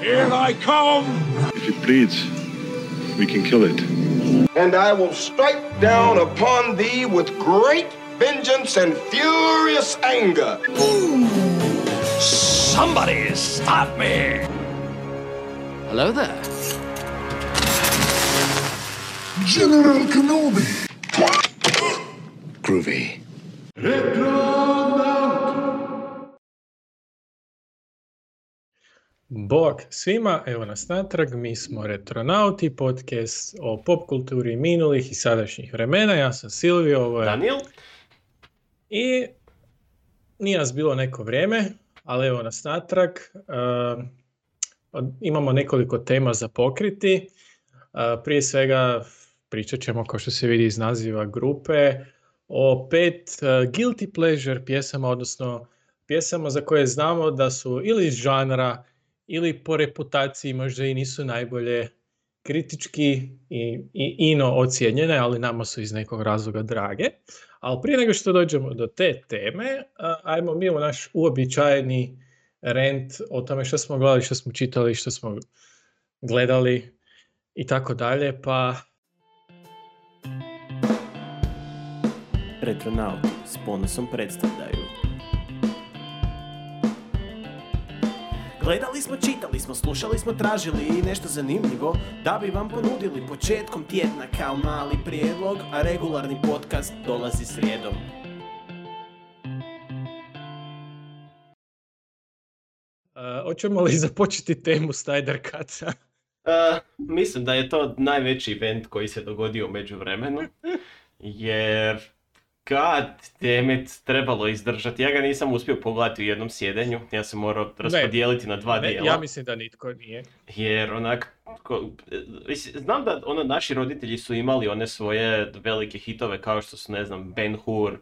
Here I come! If it bleeds, we can kill it. And I will strike down upon thee with great vengeance and furious anger. Somebody stop me! Hello there. General Kenobi! Groovy. Bog svima, evo nas natrag, mi smo Retronauti, podcast o pop kulturi minulih i sadašnjih vremena, ja sam Silvio, ovo je... Daniel? I nije nas bilo neko vrijeme, ali evo nas natrag, uh, imamo nekoliko tema za pokriti, Uh, prije svega pričat ćemo, kao što se vidi iz naziva grupe, o pet uh, guilty pleasure pjesama, odnosno pjesama za koje znamo da su ili iz žanra ili po reputaciji možda i nisu najbolje kritički i, i ino ocijenjene, ali nama su iz nekog razloga drage. Ali prije nego što dođemo do te teme, ajmo mi u naš uobičajeni rent o tome što smo gledali, što smo čitali, što smo gledali i tako dalje, pa Retronauti s ponosom predstavljaju. Gledali smo, čitali smo, slušali smo, tražili i nešto zanimljivo da bi vam ponudili početkom tjedna kao mali prijedlog, a regularni podcast dolazi srijedom. a, hoćemo li započeti temu Snyder Cuta? Uh, mislim da je to najveći event koji se dogodio u međuvremenu, jer god damn it, trebalo izdržati. Ja ga nisam uspio pogledati u jednom sjedenju, ja sam morao raspodijeliti na dva Ne, dijela. ja mislim da nitko nije. Jer onak, ko- znam da ono, naši roditelji su imali one svoje velike hitove kao što su, ne znam, Ben Hur,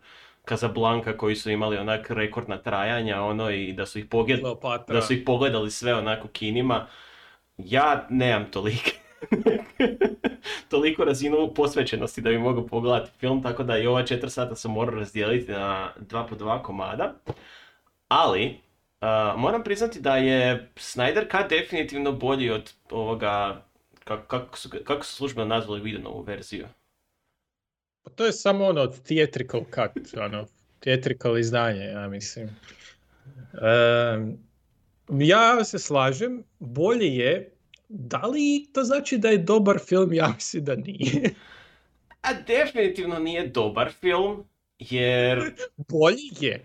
Casablanca koji su imali onak rekordna trajanja ono i da su ih, Kleopatra. da su ih pogledali sve onak u kinima. Ja nemam tolike. Toliko razinu posvećenosti da bi mogao pogledati film, tako da i ova četiri sata sam morao razdijeliti na dva po dva komada. Ali, a, moram priznati da je Snyder Cut definitivno bolji od ovoga, kako, kako, su, kako su službeno nazvali Whedonovu verziju. Pa to je samo ono theatrical cut, ono, theatrical izdanje, ja mislim. Em, ja se slažem, bolje je, da li to znači da je dobar film? Ja mislim da nije. A definitivno nije dobar film, jer Bolji je.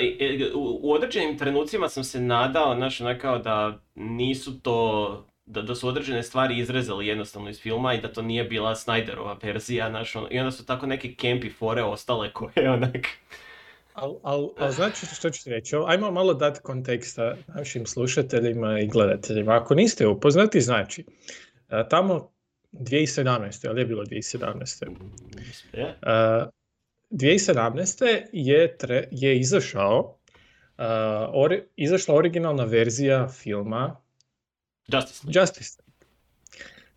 i- u, u određenim trenucima sam se nadao, znaš, kao da nisu to, da, da su određene stvari izrezali jednostavno iz filma i da to nije bila Snyderova verzija, znaš, ono, i onda su tako neke campi fore ostale koje onak... Al, al, al znači što ću reći, ajmo malo dati konteksta našim slušateljima i gledateljima. Ako niste upoznati, znači, a, tamo 2017. ali je bilo 2017. Je? Uh, 2017. je, tre, je izašao uh, ori- izašla originalna verzija filma Justice League. Justice League,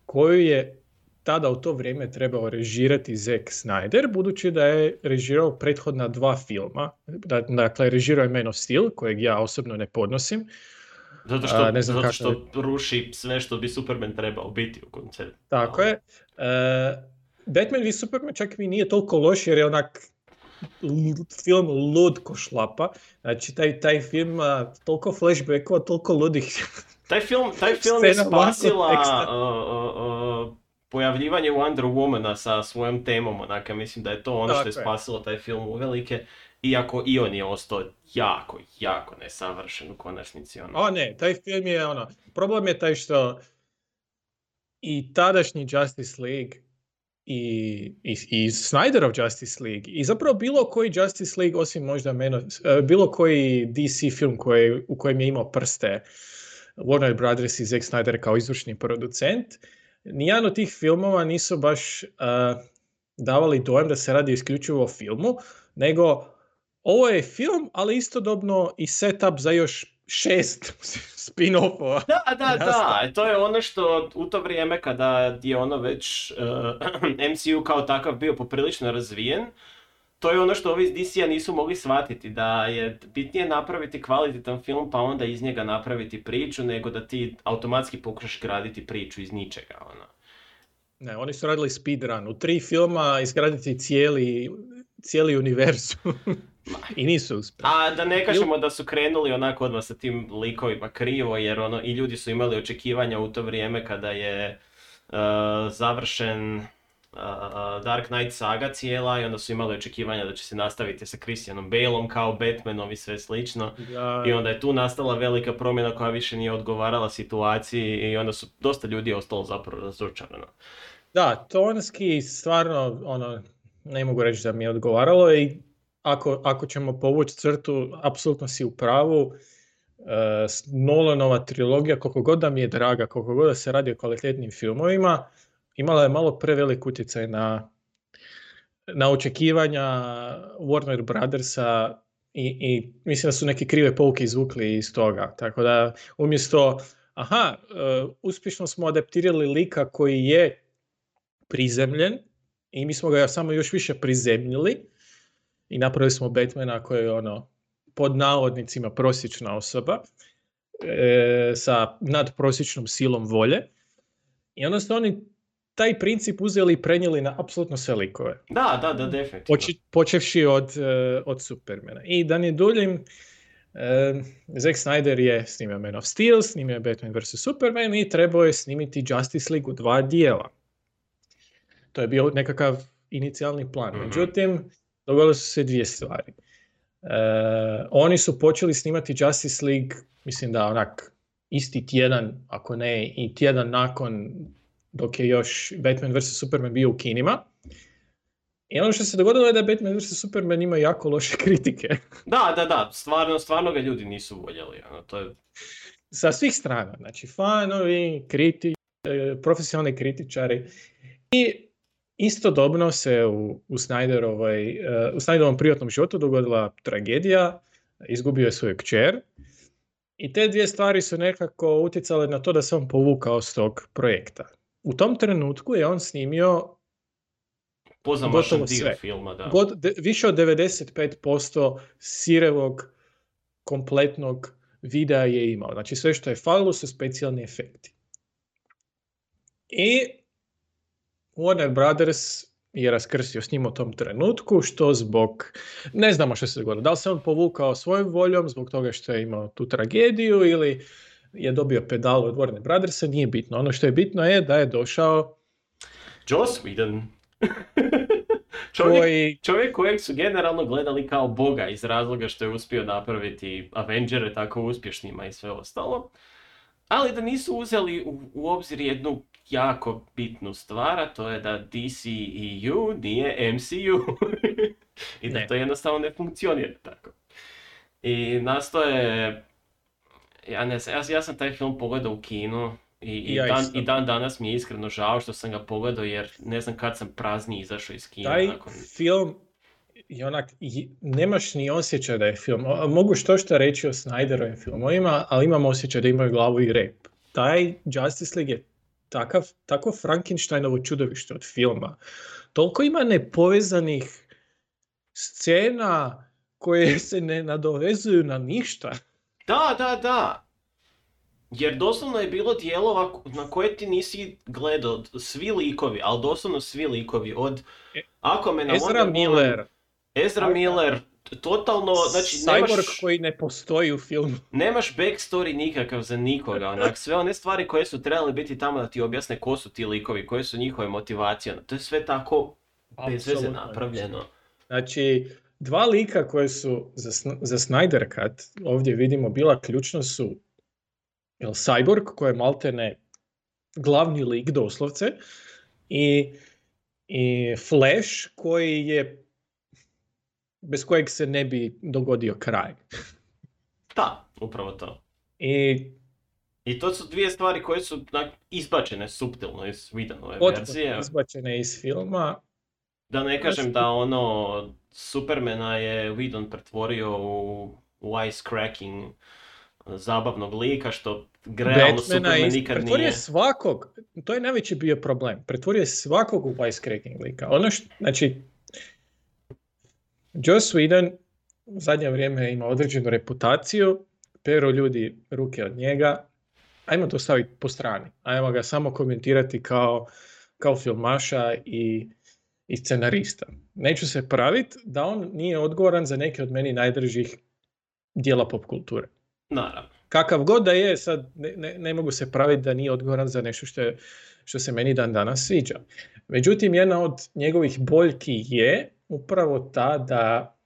koju je tada u to vrijeme trebao režirati Zack Snyder, budući da je režirao prethodna dva filma. Da- Dakle, režirao je Man of Steel, kojeg ja osobno ne podnosim. Zato što, A, ne znam zato kako što ruši sve što bi Superman trebao biti u konceptu. Tako je. Uh, Batman v Superman čak mi nije toliko loš jer je onak film lud ko šlapa. Znači taj, taj film toliko flashbackova, toliko ludih. Taj film, taj film je spasila uh, uh, uh, pojavljivanje Wonder Womana sa svojom temom, onak, ja mislim da je to ono što je spasilo taj film uvelike, iako i on je ostao jako, jako nesavršen u konačnici. Ono. O ne, taj film je ono, problem je taj što i tadašnji Justice League i, i, i Snyderov Justice League i zapravo bilo koji Justice League osim možda meno, e, bilo koji DC film koji, u kojem je imao prste Warner Brothers i Zack Snyder kao izvršni producent, nijedan od tih filmova nisu baš e, davali dojam da se radi isključivo o filmu, nego ovo je film, ali istodobno i setup za još šest spin-offova. Da, da, Jasno. da, to je ono što u to vrijeme kada je ono već uh, MCU kao takav bio poprilično razvijen, to je ono što ovi iz DC-a nisu mogli shvatiti, da je bitnije napraviti kvalitetan film pa onda iz njega napraviti priču, nego da ti automatski pokušaš graditi priču iz ničega. Ono. Ne, oni su radili speedrun. U tri filma izgraditi cijeli, cijeli univerzum. I nisu uspjeli. A da ne kažemo da su krenuli onako odmah sa tim likovima krivo, jer ono, i ljudi su imali očekivanja u to vrijeme kada je uh, završen Dark Knight saga cijela i onda su imali očekivanja da će se nastaviti sa Christianom Baleom kao Batmanom i sve slično. Da, I onda je tu nastala velika promjena koja više nije odgovarala situaciji i onda su dosta ljudi ostalo zapravo razočarano. Da, tonski stvarno ono, ne mogu reći da mi je odgovaralo i ako, ako ćemo povući crtu, apsolutno si u pravu. E, Nolanova trilogija, koliko god da mi je draga, koliko god da se radi o kvalitetnim filmovima, imala je malo prevelik utjecaj na, na očekivanja Warner Brothersa i, i mislim da su neke krive pouke izvukli iz toga. Tako da umjesto, aha, e, uspješno smo adaptirali lika koji je prizemljen i mi smo ga samo još više prizemljili i napravili smo Batmana koji je ono pod navodnicima prosječna osoba e, sa nadprosječnom silom volje i onda su oni taj princip uzeli i prenijeli na apsolutno sve likove. Da, da, da, definitivno. Poči- počevši od, e, od Supermana. I da ne duljim, e, Zack Snyder je snimio Man of Steel, snimio je Batman vs. Superman i trebao je snimiti Justice League u dva dijela. To je bio nekakav inicijalni plan. Mhm. Međutim, dogodile su se dvije stvari. E, oni su počeli snimati Justice League, mislim da onak isti tjedan, ako ne i tjedan nakon dok je još Batman vs. Superman bio u kinima. I ono što se dogodilo je da Batman vs. Superman ima jako loše kritike. Da, da, da, stvarno, stvarno ga ljudi nisu voljeli. Ono, to je... Sa svih strana. Znači, fanovi, kriti, e, profesionalni kritičari. I istodobno se u, u, Snyderovoj, e, u Snyderovom privatnom životu dogodila tragedija. Izgubio je svoju kćer. I te dvije stvari su nekako utjecale na to da se on povukao s tog projekta. U tom trenutku je on snimio Pozamašan Gotovo dio sve. filma, da. god, de- više od 95% sirevog kompletnog videa je imao. Znači sve što je falilo su specijalni efekti. I Warner Brothers je raskrstio s njim u tom trenutku, što zbog, ne znamo što se dogodilo, da li se on povukao svojom voljom zbog toga što je imao tu tragediju ili je dobio pedal od Warner Brothersa, nije bitno. Ono što je bitno je da je došao Joss Whedon. čovjek, koji čovjek kojeg su generalno gledali kao boga iz razloga što je uspio napraviti Avengere tako uspješnima i sve ostalo. Ali da nisu uzeli u, u obzir jednu jako bitnu stvar, a to je da DCEU nije MCU. I da Ne. to jednostavno ne funkcionira tako. I nastoje... Ja ne znam, ja, ja sam taj film pogledao u kinu i, i, Ja dan, i dan danas mi je iskreno žao što sam ga pogledao jer ne znam kad sam prazni izašao iz kina taj nakon... film i onak, nemaš ni osjećaj da je film. Mogu što što reći o Snyderovim filmovima, ali imam osjećaj da imaju glavu i rep. Taj Justice League je takav, tako Frankensteinovo čudovište od filma. Toliko ima nepovezanih scena koje se ne nadovezuju na ništa. Da, da, da. Jer doslovno je bilo dijelova na koje ti nisi gledao, svi likovi, ali doslovno svi likovi, od E, Aquamana, Ezra Woman, Miller, Ezra Miller, totalno, znači Cyborg nemaš, koji ne postoji u filmu. nemaš backstory nikakav za nikoga, onak, sve one stvari koje su trebale biti tamo da ti objasne ko su ti likovi, koje su njihove motivacije, to je sve tako bez veze Apsolutno. napravljeno. Znači, dva lika koje su za, za Snyder Cut ovdje vidimo bila ključno su jel, Cyborg koji je maltene glavni lik doslovce i, i Flash koji je bez kojeg se ne bi dogodio kraj. Da, upravo to. I I to su dvije stvari koje su izbačene suptilno iz Whedonove verzije. izbačene iz filma. Da ne kažem da ono Supermana je Whedon pretvorio u wisecracking zabavnog lika što realno Superman nikad pretvorio nije. je svakog, to je najveći bio problem, pretvorio je svakog u wisecracking lika. Ono što, znači, Joss Whedon u zadnje vrijeme ima određenu reputaciju, pero ljudi ruke od njega, ajmo to staviti po strani, ajmo ga samo komentirati kao, kao filmaša i, i scenarista. Neću se praviti da on nije odgovoran za neke od meni najdržih dijela pop kulture. Naravno. Kakav god da je, sad ne, ne, ne mogu se praviti da nije odgovoran za nešto što, je, što se meni dan danas sviđa. Međutim, jedna od njegovih boljki je upravo ta da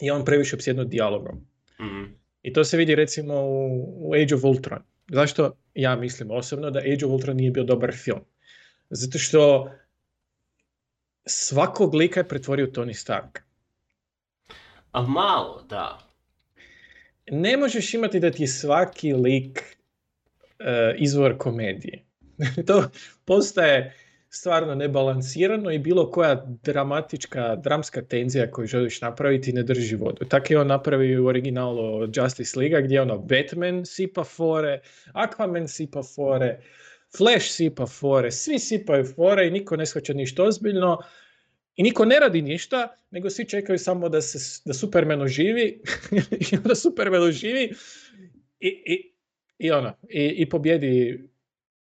je on previše opsjednut dijalogom. Mhm. I to se vidi recimo u, u Age of Ultron. Zašto ja mislim osobno da Age of Ultron nije bio dobar film? Zato što svakog lika je pretvorio Tony Stark. A malo, da. Ne možeš imati da ti je svaki lik e, izvor komedije. to postaje stvarno nebalansirano i bilo koja dramatička, dramska tenzija koju želiš napraviti ne drži vodu. Tako je on napravio u originalu Justice League gdje ono Batman sipa fore, Aquaman sipa fore, Flash sipa fore, svi sipaju fore i niko ne shvaća ništa ozbiljno i niko ne radi ništa, nego svi čekaju samo da, se, da Superman oživi i onda Superman oživi i, i, i ono, i, i pobjedi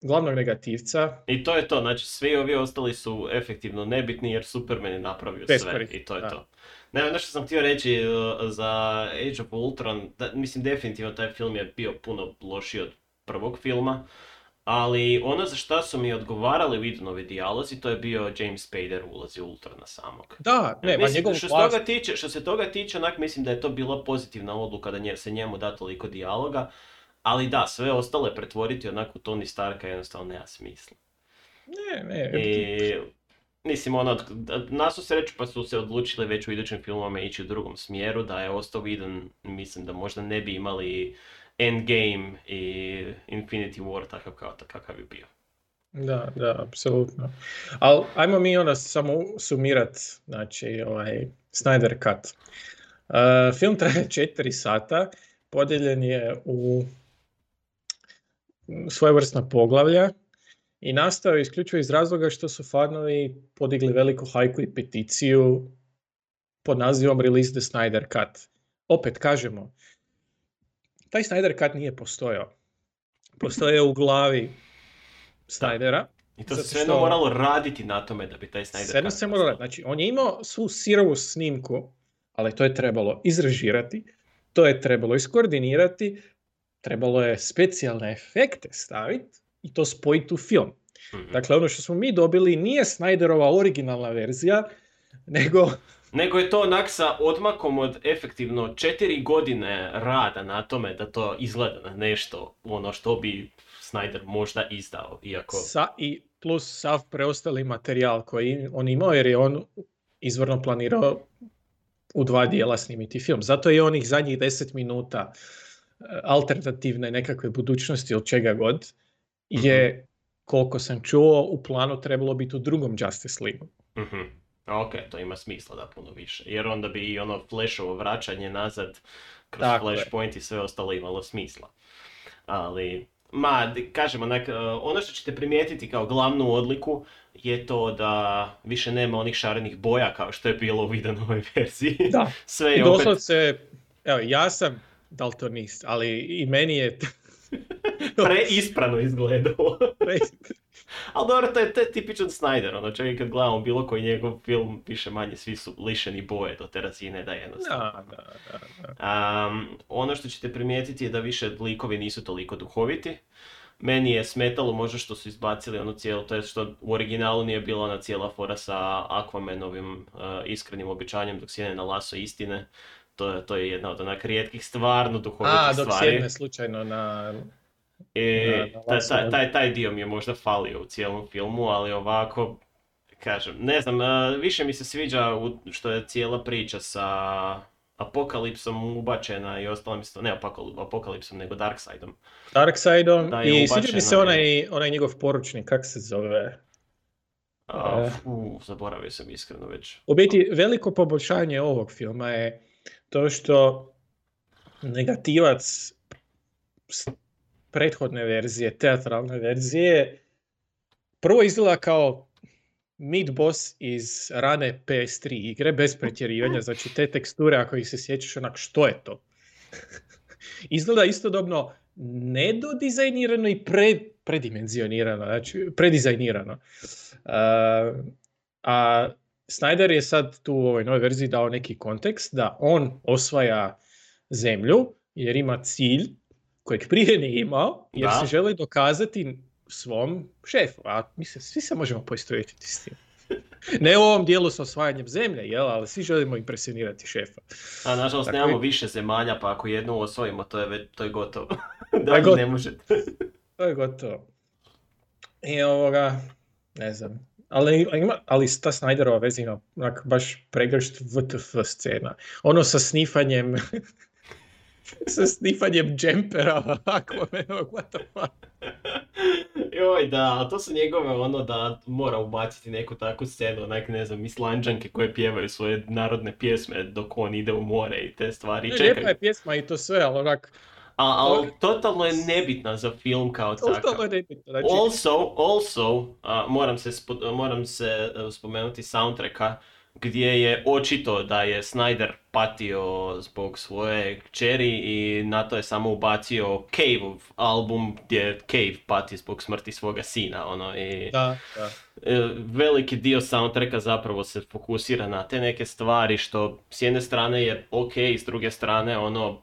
glavnog negativca. I to je to, znači svi ovi ostali su efektivno nebitni jer Superman je napravio Beskorisni, sve i to je da. to. Ne, ono što sam htio reći uh, za Age of Ultron, da, mislim definitivno taj film je bio puno lošiji od prvog filma, ali ono za šta su mi odgovarali Whedonovi dijalozi, to je bio James Spader u ulozi Ultrona samog. Da, ne, ma mislim, njegov što, se toga tiče, što se toga tiče, onak mislim da je to bila pozitivna odluka da nje, se njemu da toliko dijaloga, ali da, sve ostale pretvoriti onako u Tony Starka jednostavno nema smisla. Ne, ne, I, mislim, ono, na su sreću pa su se odlučili već u idućim filmama ići u drugom smjeru, da je ostao Whedon, mislim da možda ne bi imali Endgame i Infinity War takav kao, kakav je bio. Da, da, apsolutno. Ali ajmo mi onda samo sumirat, znači, ovaj, Snyder Cut. Uh, film traje 4 sata, podijeljen je u svojevrsna poglavlja i nastao je isključivo iz razloga što su fanovi podigli veliku hajku i peticiju pod nazivom Release the Snyder Cut. Opet kažemo, taj Snyder Cut nije postojao. Postojao je u glavi Snydera. I to se sve što- moralo raditi na tome da bi taj Snyder Sve Cut se moralo, postao. znači on je imao svu sirovu snimku, ali to je trebalo izrežirati, to je trebalo iskoordinirati, trebalo je specijalne efekte staviti i to spojiti u film. Mhm. Dakle, ono što smo mi dobili nije Snyderova originalna verzija, nego Nego je to onak sa odmakom od efektivno četiri godine rada na tome da to izgleda na nešto ono što bi Snyder možda izdao, iako... sa, i plus sav preostali materijal koji on imao, jer je on izvorno planirao u dva dijela snimiti film. Zato je onih zadnjih deset minuta e, alternativne nekakve budućnosti ili čega god je, koliko sam čuo, u planu trebalo biti u drugom Justice League. Mhm. Ok, to ima smisla da puno više. Jer onda bi i ono Flashovo vraćanje nazad kroz Tako je. Flashpoint i sve ostalo imalo smisla. Ali, ma, kažem, onak, e, ono što ćete primijetiti kao glavnu odliku je to da više nema onih šarenih boja kao što je bilo u Whedonovoj verziji. Da. Sve I je opet... doslovce, evo, ja sam daltonist, ali i meni je preisprano izgledalo. Ali dobro, to je, to je tipičan Snyder, ono čovjek kad gledamo bilo koji njegov film, više manje svi su lišeni boje do te razine da je jednostavno. Da, da, da, da. Um, ono što ćete primijetiti je da više likovi nisu toliko duhoviti. Meni je smetalo možda što su izbacili ono cijelo, to je što u originalu nije bila ona cijela fora sa Aquamanovim uh, iskrenim obećanjem dok sjene na laso istine. To je, to je jedna od onak rijetkih stvarno duhovitih A, dok stvari. sjedne slučajno na... Na taj, taj, taj, dio mi je možda falio u cijelom filmu, ali ovako, kažem, ne znam, a, više mi se sviđa u- što je cijela priča sa Apokalipsom ubačena i ostalim ne Apokal- Apokalipsom, nego Darkseidom. Darkseidom Da, i sviđa mi se onaj, onaj njegov poručnik, kak se zove? A, E. fu, zaboravio sam iskreno već. U biti, veliko poboljšanje ovog filma je to što negativac prethodne verzije, teatralne verzije, prvo izgleda kao mid boss iz rane PS3 igre, bez pretjerivanja, znači te teksture, ako ih se sjećaš, onak, što je to? Izgleda istodobno nedodizajnirano i pre, predimenzionirano, znači predizajnirano. Uh, a Snyder je sad tu u ovoj novoj verziji dao neki kontekst da on osvaja zemlju jer ima cilj kojeg prije nije imao jer Da. se želi dokazati svom šefu. A mi se, svi se možemo poistovjetiti s tim. Ne u ovom dijelu sa osvajanjem zemlje, jel, ali svi želimo impresionirati šefa. A nažalost Tako nemamo je. više zemalja, pa ako jednu osvojimo, to je, već, to je gotovo. je da, gotovo. ne možete. To je gotovo. I ovoga, ne znam, ali, ima, ali ta Snyderova ima onak baš pregršt VTF scena. Ono sa snifanjem, sa snifanjem džempera Aquamanovog, what the fuck. Joj, da, to su njegove ono da mora ubaciti neku takvu scenu, onak ne znam, islanđanke koje pjevaju svoje narodne pjesme dok on ide u more i te stvari. Ne, Čekaj, Lijepa je pjesma i to sve, ali onak, a, ali totalno je nebitna za film kao totalno takav. je nebitno. Znači, Also, also, moram se, spo- moram se e, spomenuti soundtracka gdje je očito da je Snyder patio zbog svoje kćeri i na to je samo ubacio Cave album gdje Cave pati zbog smrti svoga sina. Ono, i, da, da. e, veliki dio soundtracka zapravo se fokusira na te neke stvari što s jedne strane je ok, s druge strane ono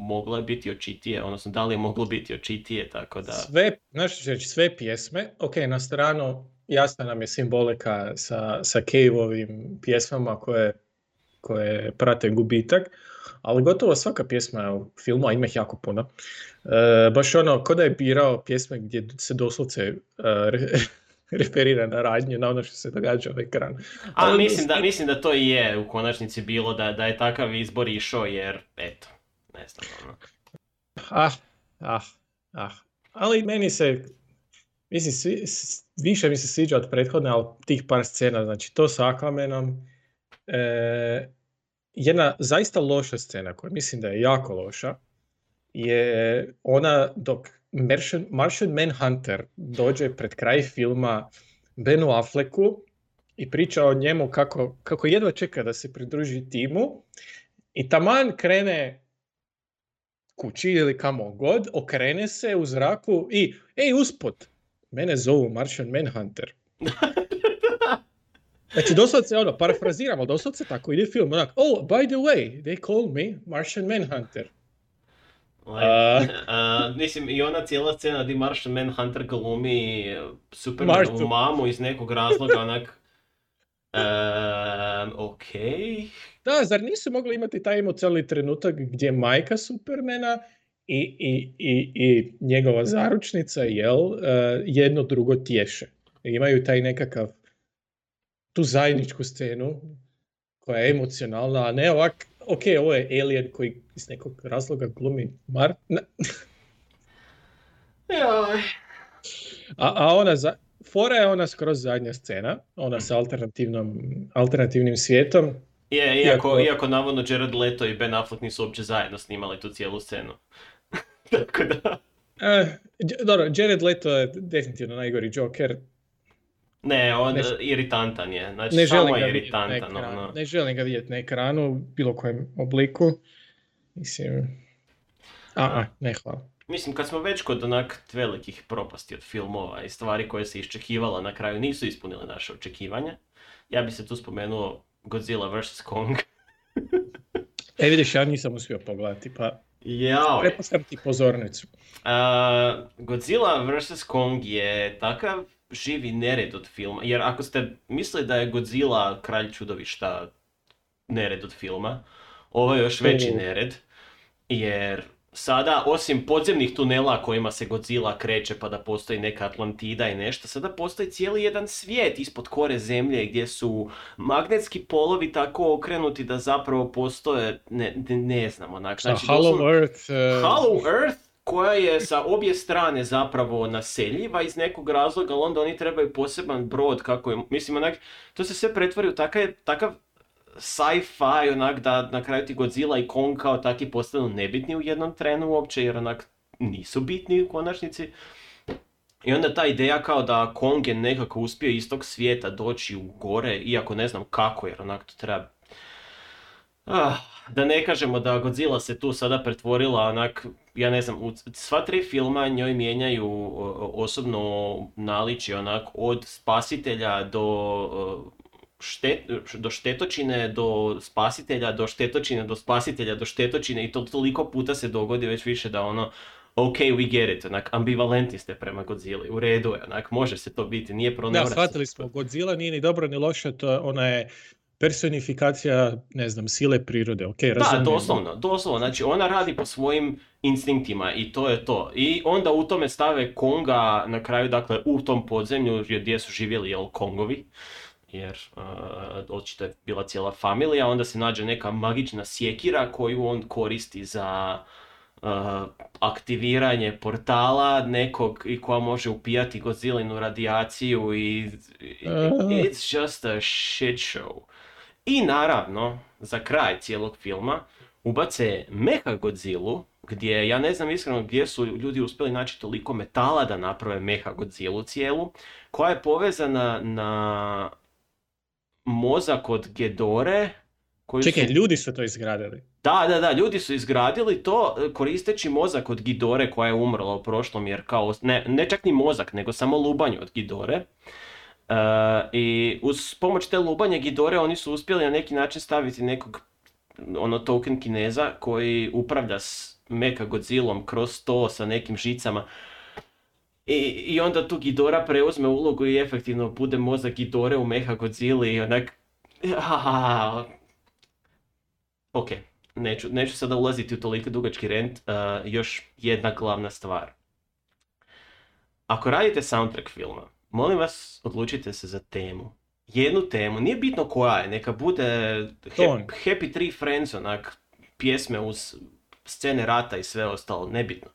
moglo je biti očitije, odnosno da li je moglo biti očitije, tako da... Sve, znaš što ću reći, sve pjesme, ok, na stranu jasna nam je simbolika sa, sa Cave-ovim pjesmama koje, koje prate gubitak, ali gotovo svaka pjesma u filmu, a ima ih jako puno, e, baš ono, ko da je birao pjesme gdje se doslovce e, re- referira na radnje, na ono što se događa na ekranu. A Ali mislim da, mislim da to i je u konačnici bilo da, da je takav izbor išao jer, eto, ne znam, ono. Ah, ah, ah. Ali meni se, mislim, svi, više mi se sviđa od prethodne, ali tih par scena, znači to sa Aquamanom, e, jedna zaista loša scena, koja mislim da je jako loša, je ona dok Martian, Martian Manhunter dođe pred kraj filma Benu Afflecku i priča o njemu kako, kako jedva čeka da se pridruži timu i taman krene kući ili kamo god, okrene se u zraku i, ej, usput, mene zovu Martian Manhunter. Znači, doslovce, ono, parafraziram, ali doslovce tako ide film, onak, oh, by the way, they call me Martian Manhunter. Like, A- a, mislim, i ona cijela scena di Martian Manhunter glumi Supermanovu Martu. mamu iz nekog razloga, onak, ehm, okej, Da, zar nisu mogli imati taj emocionalni trenutak gdje majka Supermana i, i, i, i njegova zaručnica, jel, eh, jedno drugo tješe. Imaju taj nekakav, tu zajedničku scenu koja je emocionalna, a ne ovak, ok, ovo je alien koji iz nekog razloga glumi Mar... na- Joj. A, a ona, za, fora je ona skroz zadnja scena, ona sa alternativnom, alternativnim svijetom, Je, iako, Iako- iako navodno Jared Leto i Ben Affleck nisu uopće zajedno snimali tu cijelu scenu. Tako da... J- dobro, Jared Leto je definitivno najgori Joker. Ne, on Ne- e, iritantan je. Znači, Ne samo želim, iritantan. ono. ne želim ga vidjeti na ekranu u bilo kojem obliku. Mislim, a, a, ne hvala. Mislim, kad smo već kod onak velikih propasti od filmova i stvari koje se iščekivala na kraju nisu ispunile naše očekivanja, ja bi se tu spomenuo Godzilla vs. Kong. E vidiš, ja nisam uspio pogledati, pa Jao. prepuštam ti pozornicu. Godzilla vs. Kong je takav živi nered od filma, jer ako ste mislili da je Godzilla kralj čudovišta nered od filma, ovo je još veći nered, jer sada osim podzemnih tunela kojima se Godzilla kreće pa da postoji neka Atlantida i nešto, sada postoji cijeli jedan svijet ispod kore zemlje gdje su magnetski polovi tako okrenuti da zapravo postoje, ne, ne, ne znam, onak, znači Hollow doslovno- Earth, eh, Hollow Earth koja je sa obje strane zapravo naseljiva iz nekog razloga, ali onda oni trebaju poseban brod kako je, mislim onak, to se sve pretvori u takav, takav sci-fi onak da na kraju ti Godzilla i Kong kao taki postanu nebitni u jednom trenu uopće jer onak nisu bitni u konačnici. I onda ta ideja kao da Kong je nekako uspio iz tog svijeta doći u gore, iako ne znam kako, jer onak to treba... Ah, da ne kažemo da Godzilla se tu sada pretvorila onak, ja ne znam, sva tri filma njoj mijenjaju osobno naličje onak od spasitelja do štet- do štetočine, do spasitelja, do štetočine, do spasitelja, do štetočine i to toliko puta se dogodi već više da ono, ok, we get it, onak, ambivalentni ste prema Godzilla, u redu je, onak, može se to biti, nije pro... Da, shvatili smo, Godzilla nije ni dobro ni loše, to ona je personifikacija, ne znam, sile prirode, ok, Da, razumijem. doslovno, doslovno, znači ona radi po svojim instinktima i to je to. I onda u tome stave Konga na kraju, dakle, u tom podzemlju gdje su živjeli, jel, Kongovi, jer uh, očito je bila cijela familija, onda se nađe neka magična sjekira koju on koristi za uh, aktiviranje portala nekog i koja može upijati Godzillinu radijaciju i i- it's just a shit show. I naravno, za kraj cijelog filma, ubace Mecha Godzillu, gdje ja ne znam iskreno gdje su ljudi uspjeli naći toliko metala da naprave Mecha Godzillu cijelu, koja je povezana na mozak od Gedore, koju Čekaj, su... ljudi su to izgradili. Da, da, da, ljudi su izgradili to e, koristeći mozak od Gidore koja je umrla u prošlom, jer kao, ne, ne čak ni mozak, nego samo lubanju od Gidore. E, I uz pomoć te lubanje Gidore oni su uspjeli na neki način staviti nekog ono token kineza koji upravlja s Mecha Godzillom kroz to sa nekim žicama. I, I onda tu Gidora preuzme ulogu i efektivno bude mozak Gidore u Mecha Godzilla i onak... Ok, neću, neću sada ulaziti u toliko dugački rent, uh, još jedna glavna stvar. Ako radite soundtrack filma, molim vas odlučite se za temu. Jednu temu, nije bitno koja je, neka bude. Happy, Happy Tree Friends, onak, pjesme uz scene rata i sve ostalo, nebitno.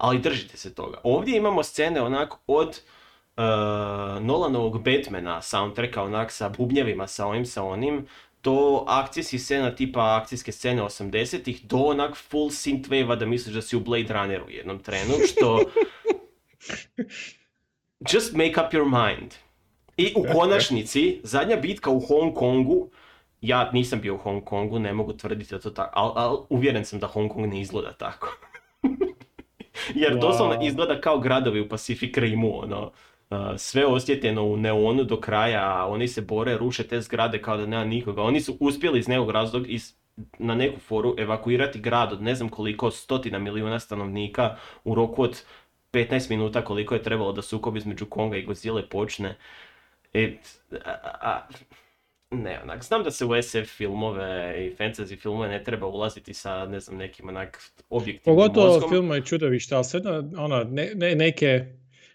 Ali držite se toga. Ovdje imamo scene onak od uh, Nolanovog Batmana soundtracka onak sa bubnjevima, sa ovim, sa onim, do akcijskih scena tipa akcijske scene 80-ih, do onak full synthwave da misliš da si u Blade Runneru u jednom trenu, što... Just make up your mind. I u konačnici, zadnja bitka u Hong Kongu, ja nisam bio u Hong Kongu, ne mogu tvrditi da to tako, ali al, uvjeren sam da Hong Kong ne izgleda tako. Jer doslovno Wow. izgleda kao gradovi u Pacific Rimu, ono. Uh, sve osjetljeno u neonu do kraja, a oni se bore, ruše te zgrade kao da nema nikoga. Oni su uspjeli iz nekog razloga iz, na neku foru evakuirati grad od ne znam koliko stotina milijuna stanovnika u roku od 15 minuta koliko je trebalo da sukob između Konga i Godzilla počne. I, a, a- ne, onak, znam da se u SF filmove i fantasy filmove ne treba ulaziti sa, ne znam, nekim onak objektivnim Pogotovo mozgom. filmove i čudovišta, ali sve ono, ne, ne- neke,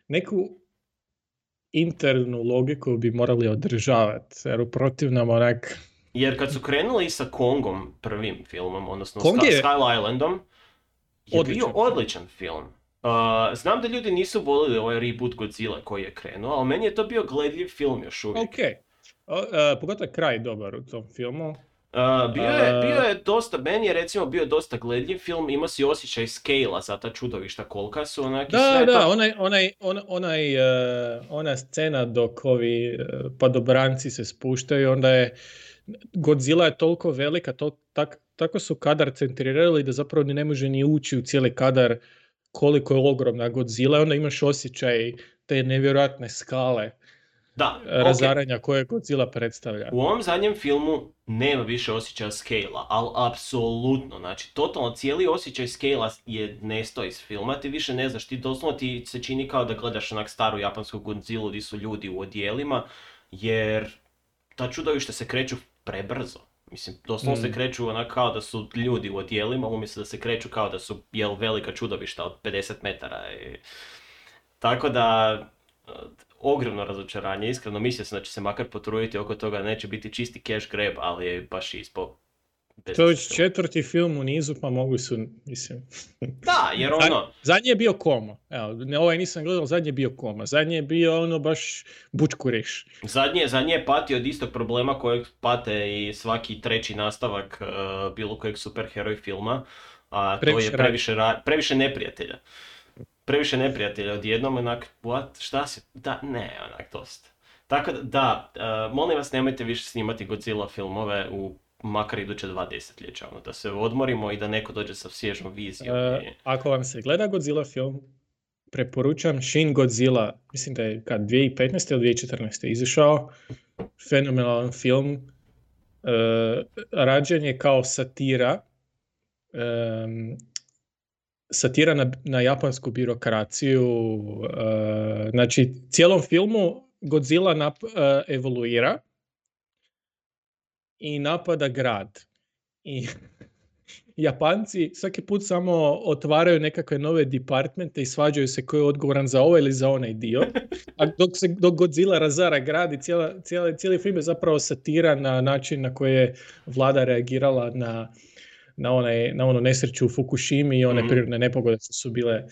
neku internu logiku bi morali održavati, jer u protivnom onak, Jer kad su krenuli sa Kongom, prvim filmom, odnosno Kong Sky, je- Skull Islandom, je Odličan bio odličan film. Uh, znam da ljudi nisu volili ovaj reboot Godzilla koji je krenuo, ali meni je to bio gledljiv film još uvijek. ok. O, e, pogotovo je kraj dobar u tom filmu. Uh, bio, je, Uh, bio je dosta, meni je recimo bio dosta gledljiv film, imao si osjećaj scale-a za ta čudovišta kolika su onak i Da, sve da, to. onaj, onaj, on- onaj, e, ona scena dok ovi e, padobranci se spuštaju, onda je Godzilla je toliko velika, to, tak, tako su kadar centrirali da zapravo ni ne može ni ući u cijeli kadar koliko je ogromna Godzilla, onda imaš osjećaj te nevjerojatne skale Da, e, razaranja koje Godzilla predstavlja. U ovom zadnjem filmu nema više osjećaja scale-a, ali apsolutno, znači totalno cijeli osjećaj scale-a je nesto iz filma, ti više ne znaš, ti doslovno ti se čini kao da gledaš onak staru japansku Godzilla gdje su ljudi u odijelima, jer ta čudovišta se kreću prebrzo. Mislim, doslovno se Mm. kreću onak kao da su ljudi u odijelima, umjesto da se kreću kao da su jel, velika čudovišta od 50 metara. I... Tako da, ogromno razočaranje, iskreno mislio sam da će se makar potruditi oko toga, neće biti čisti cash grab, ali je baš ispo. bez To je četvrti film u nizu, pa mogli su, mislim... Da, jer ono, Zadnji je bio koma. Evo, ne, ovaj nisam gledao, zadnji je bio koma. Zadnji je bio ono baš bučkuriš. zadnji, je- zadnji je patio od istog problema kojeg pate i svaki treći nastavak e, bilo kojeg superheroj filma, a to Previše je radi. previše, ra- previše neprijatelja. Previše neprijatelja odjednom, onak, what, šta si, da, ne, onak, dosta. Tako da, da, e, molim vas nemojte više snimati Godzilla filmove u makar iduće dva desetljeća, ono, da se odmorimo i da neko dođe sa svježom vizijom. I- ako vam se gleda Godzilla film, preporučam Shin Godzilla, mislim da je kad 2015. ili 2014. izašao, fenomenalan film, e, rađen je kao satira, satira na, na japansku birokraciju, e, znači cijelom filmu Godzilla nap, e, evoluira i napada grad. I Japanci svaki put samo otvaraju nekakve nove departmente i svađaju se ko je odgovoran za ovaj ili za onaj dio. A dok se dok Godzilla razara grad i cijela, cijela, cijeli film je zapravo satira na način na koji je vlada reagirala na, na, onaj, na onu nesreću u Fukushimi i one Mhm. prirodne nepogode što su bile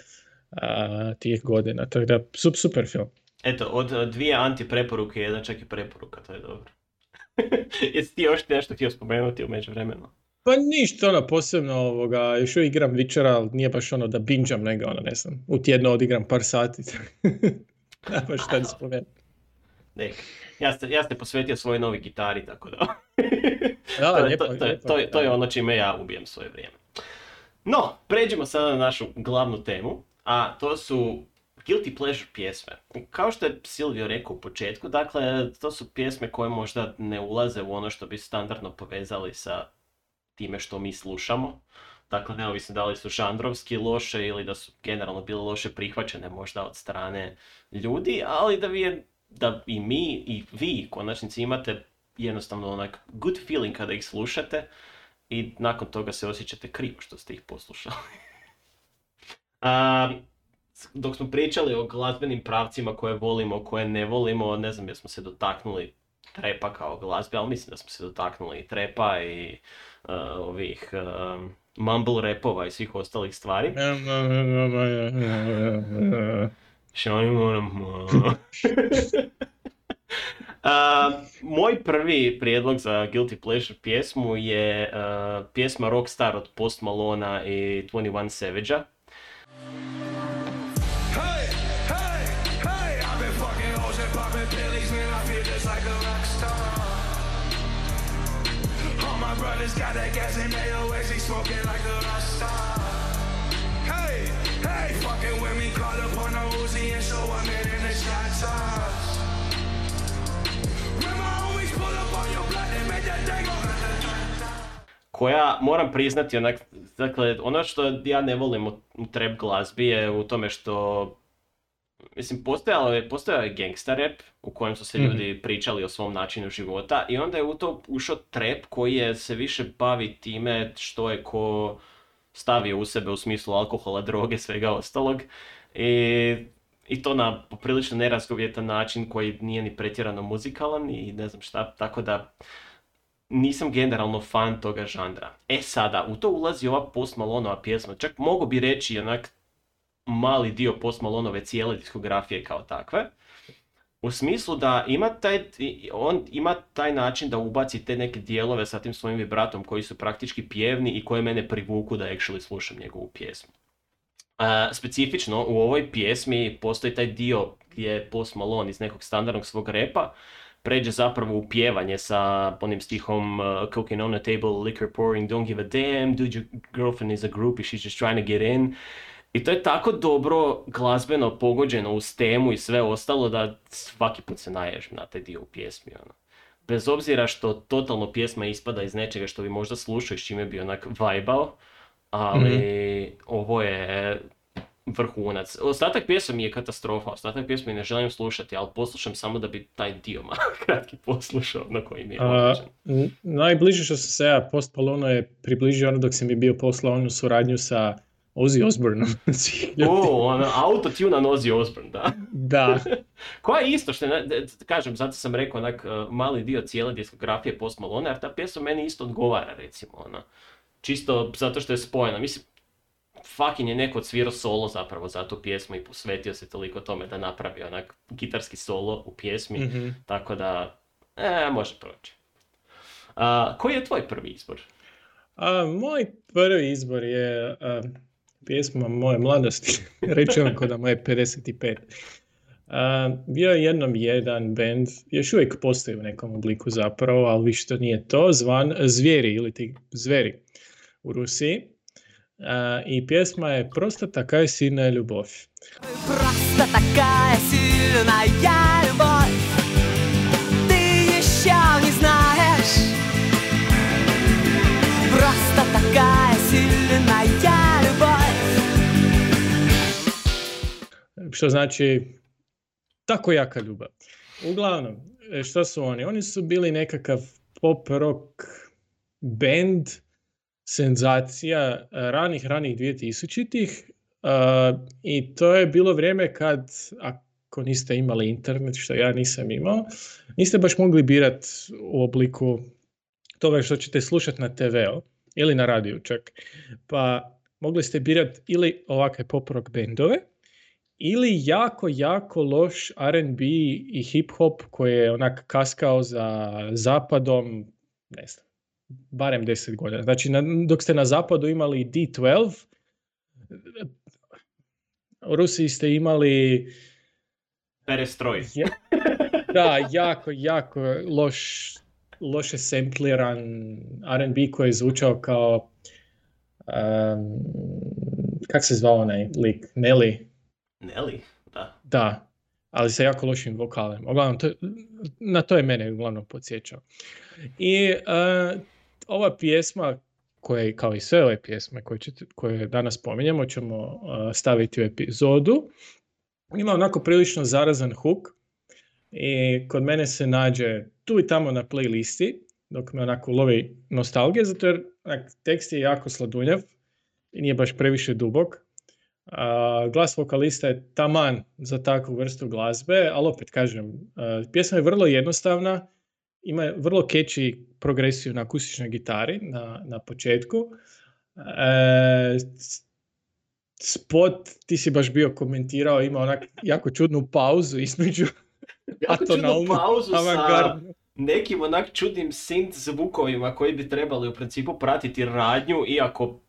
a, tih godina. Tako da, sup- super film. Eto, od dvije anti preporuke, jedna čak i preporuka, to je dobro. Jesi ti još nešto htio spomenuti u međuvremenu? Pa ništa ono posebno ovoga, još uvijek igram Witchera, ali nije baš ono da binđam nego ono, ne znam, u tjedno odigram par sati. Nema baš šta da spomenuti. Nek, ja ste, ja ste posvetio svojoj novi gitari, tako da... Da, to, lijepo, to, to, je- lijepo, to, je- to je da. ono čime ja ubijem svoje vrijeme. No, pređemo sada na našu glavnu temu, a to su guilty pleasure pjesme. Kao što je Silvio rekao u početku, dakle, to su pjesme koje možda ne ulaze u ono što bi standardno povezali sa time što mi slušamo. Dakle, neovisno da li su žanrovski loše ili da su generalno bile loše prihvaćene možda od strane ljudi, ali da, vi je, da i mi i vi u konačnici imate jednostavno onak good feeling kada ih slušate i nakon toga se osjećate krivo što ste ih poslušali. A, dok smo pričali o glazbenim pravcima koje volimo, koje ne volimo, ne znam jesmo se dotaknuli trepa kao glazbe, ali mislim da smo se dotaknuli i trepa i uh, ovih uh, mumble repova i svih ostalih stvari. A, moj prvi prijedlog za Guilty Pleasure pjesmu je uh, pjesma Rockstar od Post Malona i 21 Savage-a. Brothers got that gas always like. Hey, hey, fucking with me, call up on a Uzi and show man in the shot koja moram priznati onak, dakle, ono što ja ne volim u, u trap glazbi je u tome što Mislim, postojalo je, postojao je gangsta rap u kojem su se Mhm. ljudi pričali o svom načinu života i onda je u to ušao trap koji je se više bavi time što je ko stavio u sebe u smislu alkohola, droge, svega ostalog. I, i to na poprilično nerazgovjetan način koji nije ni pretjerano muzikalan i ne znam šta, tako da nisam generalno fan toga žanra. E sada, u to ulazi ova Post Malonova pjesma, čak mogu bi reći onak mali dio Post Malonove cijele diskografije kao takve. U smislu da ima taj, on ima taj način da ubaci te neke dijelove sa tim svojim vibratom koji su praktički pjevni i koje mene privuku da actually slušam njegovu pjesmu. A, specifično u ovoj pjesmi postoji taj dio gdje Post Malone iz nekog standardnog svog repa pređe zapravo u pjevanje sa onim stihom uh, Cocaine on the table, liquor pouring, don't give a damn, dude your girlfriend is a groupie, she's just trying to get in. I to je tako dobro glazbeno pogođeno uz temu i sve ostalo da svaki put se naježim na taj dio u pjesmi. Ono. Bez obzira što totalno pjesma ispada iz nečega što bi možda slušao i s čime bi onak vajbao, ali ovo je vrhunac. Ostatak pjesme je katastrofa, ostatak pjesme ne želim slušati, ali poslušam samo da bi taj dio malo kratki poslušao na koji mi je A, n- najbliže što sam se ja Post Malone je približio ono dok sam mi bio poslao onu suradnju sa Ozzy ljudi. O, ono, autotune na Ozzy Osbourne, da. Da, Koja je isto, što je, kažem, zato sam rekao onak uh, mali dio cijele diskografije Post Malone, jer ta pjesma meni isto odgovara, recimo, ono. Čisto zato što je spojena. Mislim, fucking je neko odsvirao solo zapravo za tu pjesmu i posvetio se toliko tome da napravi onak gitarski solo u pjesmi, Mhm. tako da, e, može proći. A, koji je tvoj prvi izbor? A, moj prvi izbor je, a, pjesmama moje mladosti, reći vam da moje 55. Uh, bio je jednom jedan band, još uvijek postoji u nekom obliku zapravo, ali više to nije to, zvan Zvijeri ili ti Zveri u Rusiji. Uh, I pjesma je Prosta taka je silna ljubav. Просто такая сильная любовь Ты еще не знаешь Просто такая сильная любовь Što znači tako jaka ljubav. Uglavnom, e, što su oni? Oni su bili nekakav pop rock band, senzacija e, ranih, ranih 2000-ih uh, i to je bilo vrijeme kad, ako niste imali internet, što ja nisam imao, niste baš mogli birat u obliku toga što ćete slušati na TV-u ili na radiju čak. Pa mogli ste birat ili ovakve pop rock bendove, ili jako, jako loš R&B i hip-hop koji je onak kaskao za zapadom, ne znam, barem 10 godina. Znači, na, dok ste na zapadu imali D12, u Rusiji ste imali Perestroj. ja- da, jako, jako loš, loše sempliran R&B koji je zvučao kao um, kak se zvao onaj lik? Nelly? Nelly? Da. Da, ali sa jako lošim vokalem. Uglavnom, to, na to je mene uglavnom podsjećao. I e, ova pjesma, koje, kao i sve ove pjesme koje, ćete- koje danas spominjemo, ćemo e, staviti u epizodu, ima onako prilično zarazan hook i kod mene se nađe tu i tamo na playlisti, dok me onako lovi nostalgija, zato jer onak, tekst je jako sladunjav i nije baš previše dubok. A, glas vokalista je taman za takvu vrstu glazbe, ali opet kažem, a, pjesma je vrlo jednostavna, ima vrlo catchy progresiju na akustičnoj gitari na, na početku. E, spot, ti si baš bio komentirao, ima onak jako čudnu pauzu između Jako atonalnu, pauzu sa nekim onak čudnim synth zvukovima koji bi trebali u principu pratiti radnju, iako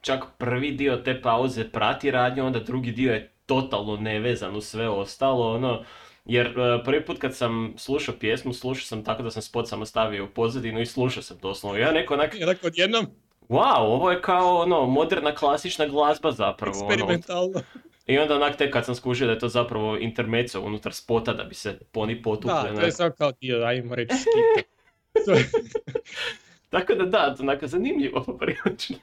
čak prvi dio te pauze prati radnju, onda drugi dio je totalno nevezan u sve ostalo, ono, jer e, prvi put kad sam slušao pjesmu, slušao sam tako da sam spot samo stavio u pozadinu i slušao sam doslovno. Ja neko onak, I onak odjednom, wow, ovo je kao ono, moderna klasična glazba zapravo. ono, eksperimentalno. I onda onak tek kad sam skužio da je to zapravo intermezzo unutar spota da bi se poni potukli. Da, to je samo kao dio, ajmo reći, Tako da da, to onako zanimljivo poprilično.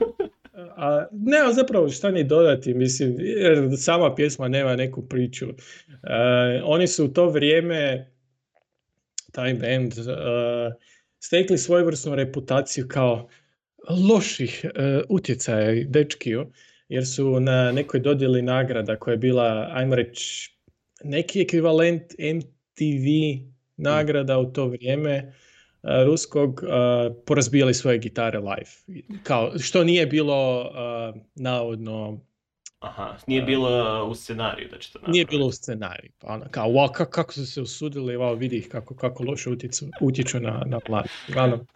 A, nema zapravo šta ni dodati, mislim, jer sama pjesma nema neku priču. E, oni su u to vrijeme, taj band, e, stekli svojevrsnu reputaciju kao loših e, utjecaja dečkiju, jer su na nekoj dodjeli nagrada koja je bila, ajmo reći, neki ekvivalent MTV nagrada u to vrijeme, ruskog a, porazbijali svoje gitare live. Kao, što nije bilo a, navodno, Aha, nije bilo u scenariju da će to napraviti. nije bilo u scenariju. Pa ono, kao, wow, kako, kako su se usudili, wow, vidi ih kako, kako loše utječu, utječu na, na mlade. Uglavnom,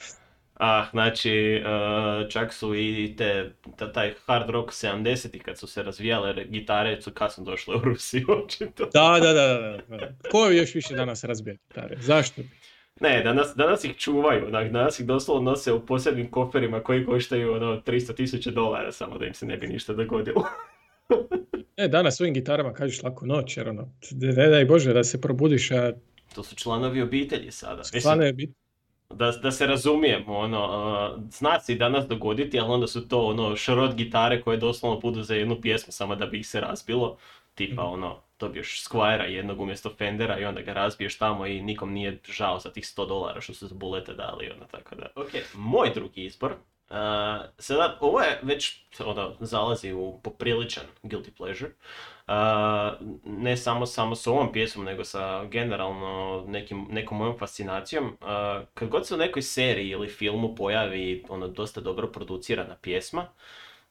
Ah, znači, e, čak su i te, ta- taj hard rock 70-ih kad su se razvijale re- gitare su kasno došle u Rusiju, očito. da, da, da, da, da. Ko još više danas razbija gitare? Zašto? Ne, danas, danas ih čuvaju, onak, danas ih doslovno nose u posebnim koferima koji koštaju ono 300 tisuća dolara, samo da im se ne bi ništa dogodilo. Ne, danas svojim gitarama kažeš laku noć, jer ono, ne daj Bože da se probudiš, a To su članovi obitelji sada. Je bit, da, da se razumijemo, ono, uh, zna se i danas dogoditi, ali onda su to ono šrot gitare koje doslovno budu za jednu pjesmu samo da bi ih se razbilo. Tipa ono, dobiješ Squire jednog umjesto Fendera i onda ga razbiješ tamo i nikom nije žao za tih 100 dolara što su za bulete dali, ono, tako da. Ok, moj drugi izbor. Uh, sada, ovo je već, ono, zalazi u popriličan guilty pleasure. Uh, ne samo, samo s ovom pjesmom, nego sa generalno nekim, nekom mojom fascinacijom. Uh, kad god se u nekoj seriji ili filmu pojavi ono dosta dobro producirana pjesma,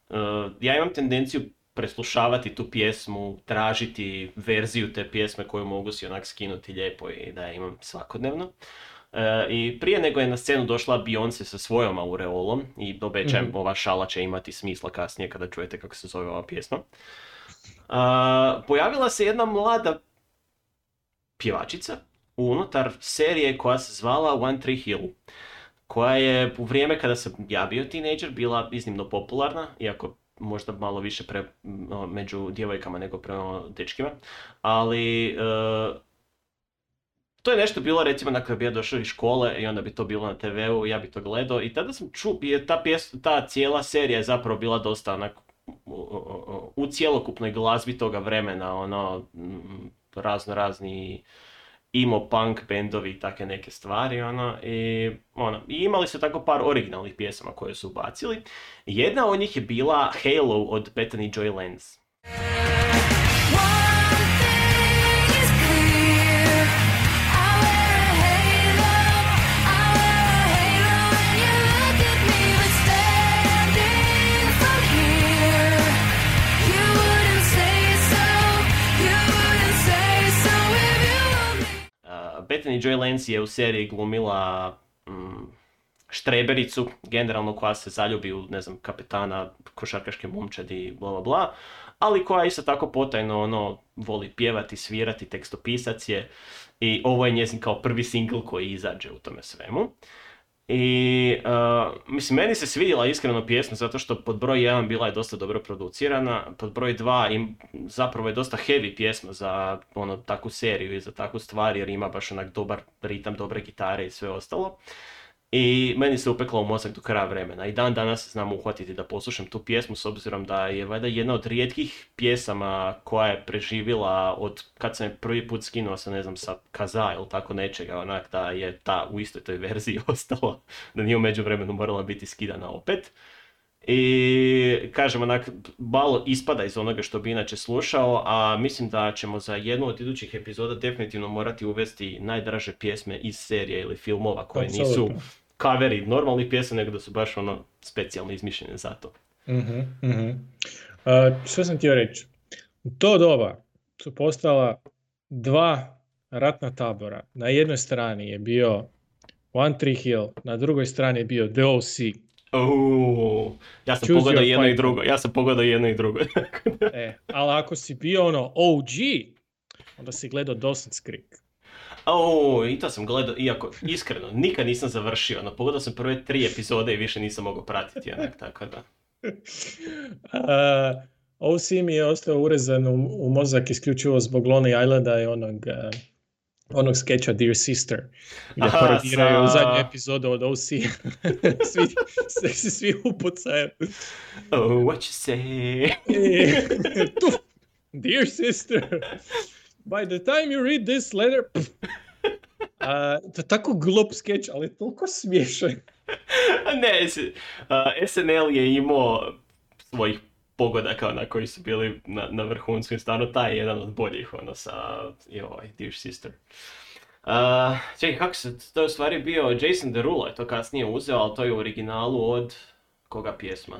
uh, ja imam tendenciju preslušavati tu pjesmu, tražiti verziju te pjesme koju mogu si onak skinuti lijepo i da je imam svakodnevno. E, I prije nego je na scenu došla Beyoncé sa svojom aureolom i obećajem Mhm. ova šala će imati smisla kasnije kada čujete kako se zove ova pjesma. A, pojavila se jedna mlada pjevačica unutar serije koja se zvala One Tree Hill koja je u vrijeme kada sam ja bio tinejdžer bila iznimno popularna, iako možda malo više pre, m, o, među djevojkama nego prema dečkima, ali e, to je nešto bilo recimo na bi ja došao iz škole i onda bi to bilo na TV-u, ja bi to gledao i tada sam čuo, je ta, pjes, ta cijela serija je zapravo bila dosta onako u, cjelokupnoj glazbi toga vremena, ono, razno razni emo punk bendovi i takve neke stvari, ono, i, ono, i imali su tako par originalnih pjesama koje su ubacili. Jedna od njih je bila Halo od Bethany Joy Lenz. Bethany Joy Lenz je u seriji glumila mm, štrebericu, generalno koja se zaljubi u, ne znam, kapetana košarkaške momčadi bla bla bla, ali koja isto tako potajno ono, voli pjevati, svirati, tekstopisac je i ovo je njezin kao prvi singl koji izađe u tome svemu. I, uh, mislim, meni se svidjela iskreno pjesma zato što pod broj 1 bila je dosta dobro producirana, pod broj 2 im, zapravo je dosta heavy pjesma za ono, takvu seriju i za takvu stvar jer ima baš onak dobar ritam, dobre gitare i sve ostalo. I meni se upekla u mozak do kraja vremena. I dan danas znam uhvatiti da poslušam tu pjesmu s obzirom da je valjda jedna od rijetkih pjesama koja je preživjela od kad sam je prvi put skinuo sa ne znam sa kaza ili tako nečega onak da je ta u istoj toj verziji ostala da nije u međuvremenu morala biti skidana opet. I kažem onak, malo ispada iz onoga što bi inače slušao, a mislim da ćemo za jednu od idućih epizoda definitivno morati uvesti najdraže pjesme iz serije ili filmova koje nisu kaveri normalnih pjesama, nego da su baš ono specijalno izmišljene za to. Mhm. A, što sam htio reći? U to doba su postala dva ratna tabora. Na jednoj strani je bio One Tree Hill, na drugoj strani je bio The OC. Uuu, ja sam Choose pogledao jedno i drugo, ja sam pogledao jedno i drugo. E, ali ako si bio ono OG, onda si gledao Dawson's Creek. O, i to sam gledao, iako iskreno nikad nisam završio, no pogledao sam prve tri epizode i više nisam mogao pratiti, onak, tako da. Uh, OC mi je ostao urezan u, u mozak isključivo zbog Lonely Islanda i onog, uh, onog skeča Dear Sister, gdje Aha, parodiraju sa- zadnju epizodu od OC. svi, svi, se svi upucaju. Oh, what you say? Tu, Dear Sister, by the time you read this letter... pff. A, to je tako glup skeč, ali toliko smiješan. ne, a, SNL je imao svojih pogodaka na koji su bili na, na vrhuncu i stvarno taj je jedan od boljih ono sa joj, Dear Sister. Uh, čekaj, kako se, to je u stvari bio Jason Derulo je to kasnije uzeo, ali to je u originalu od koga pjesma?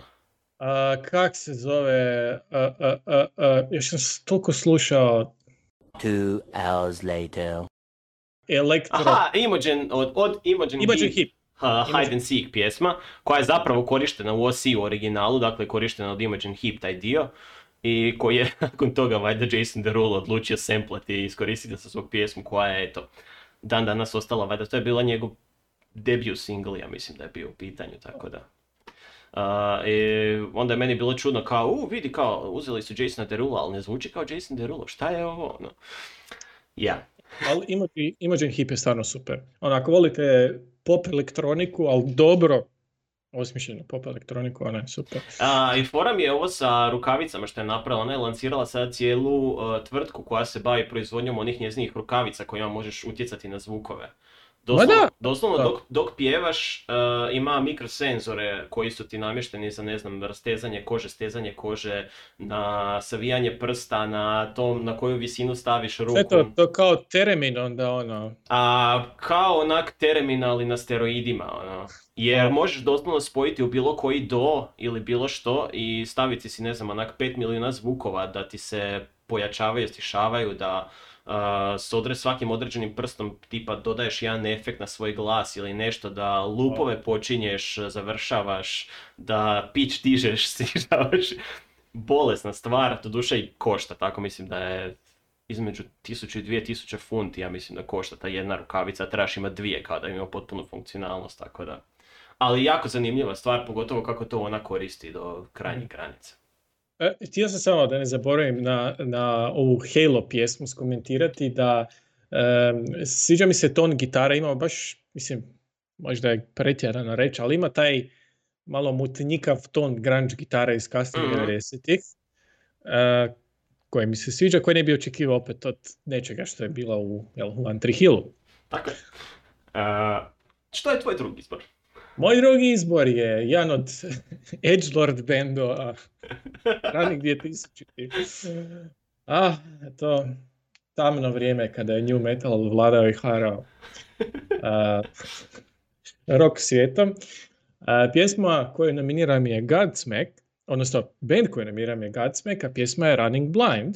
A, kak se zove, a, a, a, a, još sam toliko slušao Two hours later. Elektro, Aha, Imogen, od, od Imogen, Imogen Heap. Heap. Imogen- Hide and Seek pjesma, koja je zapravo korištena u OC u originalu, dakle korištena od Imogen Heap taj dio, i koji je nakon toga valjda Jason Derulo odlučio semplati i iskoristiti za svog pjesmu koja je, eto, dan danas ostala, valjda to je bila njegov debut single, ja mislim da je bio u pitanju, tako da. A, i onda je meni bilo čudno kao, u, vidi kao, uzeli su Jasona Derulo, ali ne zvuči kao Jason Derulo, šta je ovo, ono? Ja, ali Imogen, Imogen Heap je stvarno super. Onako, volite pop elektroniku, ali dobro osmišljenu pop elektroniku, ona je super. A, I fora mi je ovo sa rukavicama što je napravila, ona je lancirala sad cijelu uh, tvrtku koja se bavi proizvodnjom onih njezinih rukavica kojima možeš utjecati na zvukove. Doslovno, da! doslovno dok, dok pjevaš uh, ima mikrosenzore koji su ti namješteni za ne znam rastezanje kože, stezanje kože, na savijanje prsta, na to na koju visinu staviš ruku. Sve to, to kao teremin onda ono, A kao onak terminali na steroidima, ono. Jer možeš doslovno spojiti u bilo koji do ili bilo što i staviti si, ne znam, onak 5 milijuna zvukova da ti se pojačavaju, stišavaju, da s odre, svakim određenim prstom tipa dodaješ jedan efekt na svoj glas ili nešto da lupove počinješ, završavaš, da pitch dižeš, snižavaš. Bolesna stvar, doduše i košta, tako mislim da je između 1000 i 2000 funti, ja mislim da košta ta jedna rukavica, trebaš imati dvije kao da ima potpunu funkcionalnost, tako da. Ali jako zanimljiva stvar, pogotovo kako to ona koristi do krajnjih granica. E, htio sam samo da ne zaboravim na, na ovu Halo pjesmu skomentirati da em, sviđa mi se ton gitara, ima baš, mislim, možda je pretjerano reći, ali ima taj malo mutnjikav ton grunge gitara iz kasnih Mhm. 90-ih, e, koji mi se sviđa, koji ne bi očekivao opet od nečega što je bilo u, jel, u Tree Hillu. Tako je. A, što je tvoj drugi izbor? Moj drugi izbor je jedan od Edgelord bendova ranih 2000 Ah, to tamno vrijeme kada je new metal vladao i harao a, rock svijetom. A, pjesma koju nominiram je Godsmack, odnosno band koju nominiram je Godsmack, a pjesma je Running Blind.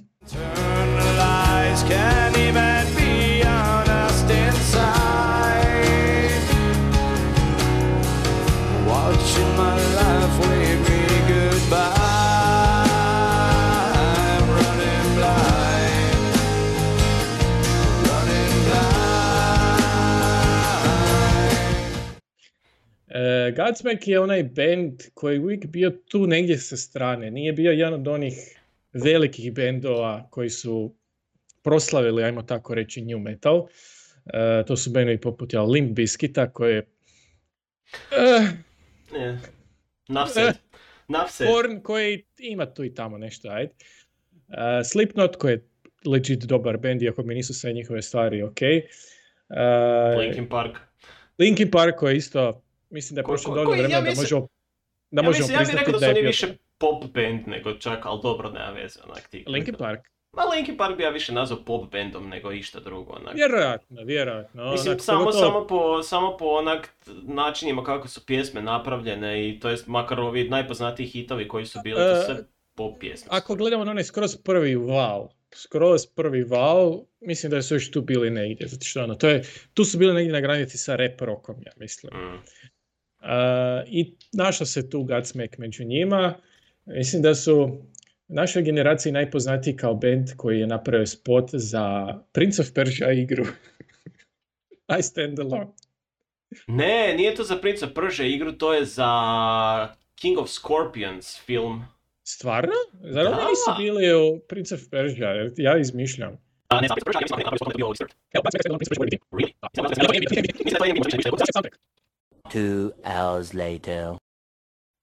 Lies can't even E, Godsmack je onaj band koji je uvijek bio tu negdje sa strane. Nije bio jedan od onih velikih bendova koji su proslavili, ajmo tako reći, new metal. E, to su bendovi poput ja, Limp Bizkita koje eh, E. Enough said. Korn koji ima tu i tamo nešto, ajde. E, Slipknot koji je legit dobar band, iako mi nisu sve njihove stvari ok. E, Linkin Park. Linkin Park koji je isto, mislim da je prošlo dovoljno ja vremena da možemo da ja, možemo mislim, ja bih rekao da su oni više pop band nego čak, ali dobro, nema veze, onak ti. Linkin Park. Ma Linkin Park bi ja više nazvao pop bandom nego išta drugo, onak. Vjerojatno, vjerojatno. Mislim, onak, samo, pogotovo- samo, po, samo po onak načinima kako su pjesme napravljene i to jest makar ovi najpoznatiji hitovi koji su bili, to E, sve pop pjesme. Ako gledamo na onaj skroz prvi val, skroz prvi val, mislim da su još tu bili negdje, zato što ono, to je, tu su bili negdje na granici sa rap rockom, ja mislim. Mm. Uh, I našao se tu Godsmack među njima. Mislim da su našoj generaciji najpoznatiji kao band koji je napravio spot za Prince of Persia igru. I stand alone. Ne, nije to za Prince of Persia igru, to je za King of Scorpions film. Stvarno? Zar oni nisu bili u Prince of Persia? Ja izmišljam. A, ne, Prince of Persia, ja mislim da je bio. Really? Two hours later.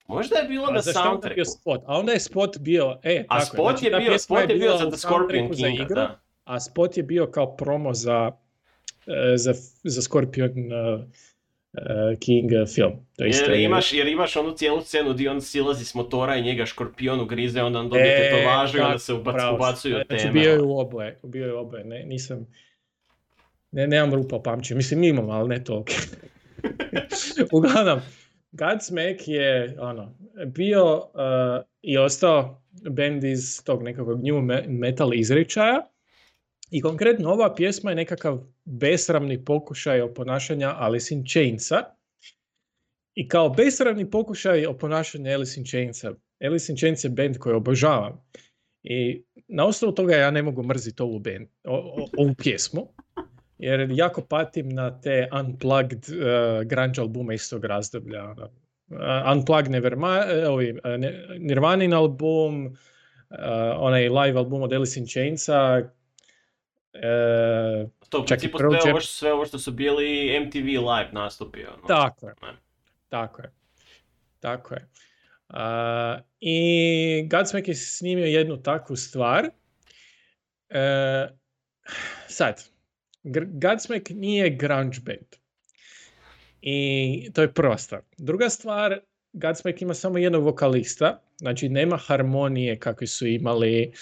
Možda je bilo na A je bio soundtracku. spot? A onda je spot bio, e, A tako spot znači je ta bio, spot je bio bila za The Scorpion soundtracku za igru, da. a spot je bio kao promo za, e, za, za Scorpion uh, uh, King film. To isto Jer je- imaš, jer imaš onu cijelu scenu gdje on silazi s motora i njega škorpion ugrize, onda on dobije E, tetovažu i onda se ubac, pravo si. ubacuju Znači teme. bio je u oboje, bio je u oboje, ne, nisam, ne, nemam rupa u pamćenju, mislim imam, ali ne toliko. Uglavnom, Godsmack je ono, bio uh, i ostao band iz tog nekakvog new me- metal izričaja. I konkretno ova pjesma je nekakav besramni pokušaj oponašanja Alice in Chainsa. I kao besramni pokušaj oponašanja Alice in Chainsa. Alice in Chains je band koji obožavam. I na osnovu toga ja ne mogu mrziti ovu, band, ovu pjesmu jer jako patim na te unplugged uh, grunge albume iz tog razdoblja. Uh, unplugged Neverma, uh, ovi, uh, Nirvanin album, uh, onaj live album od Alice in Chainsa, uh, To u principu sve ovo, što, sve ovo što su bili MTV live nastupi. Ono. Tako je. Tako je. Tako je. A, I Godsmack je snimio jednu takvu stvar. E, sad, Godsmack nije grunge band. I to je prva stvar. Druga stvar, Godsmack ima samo jednog vokalista, znači nema harmonije kakvi su imali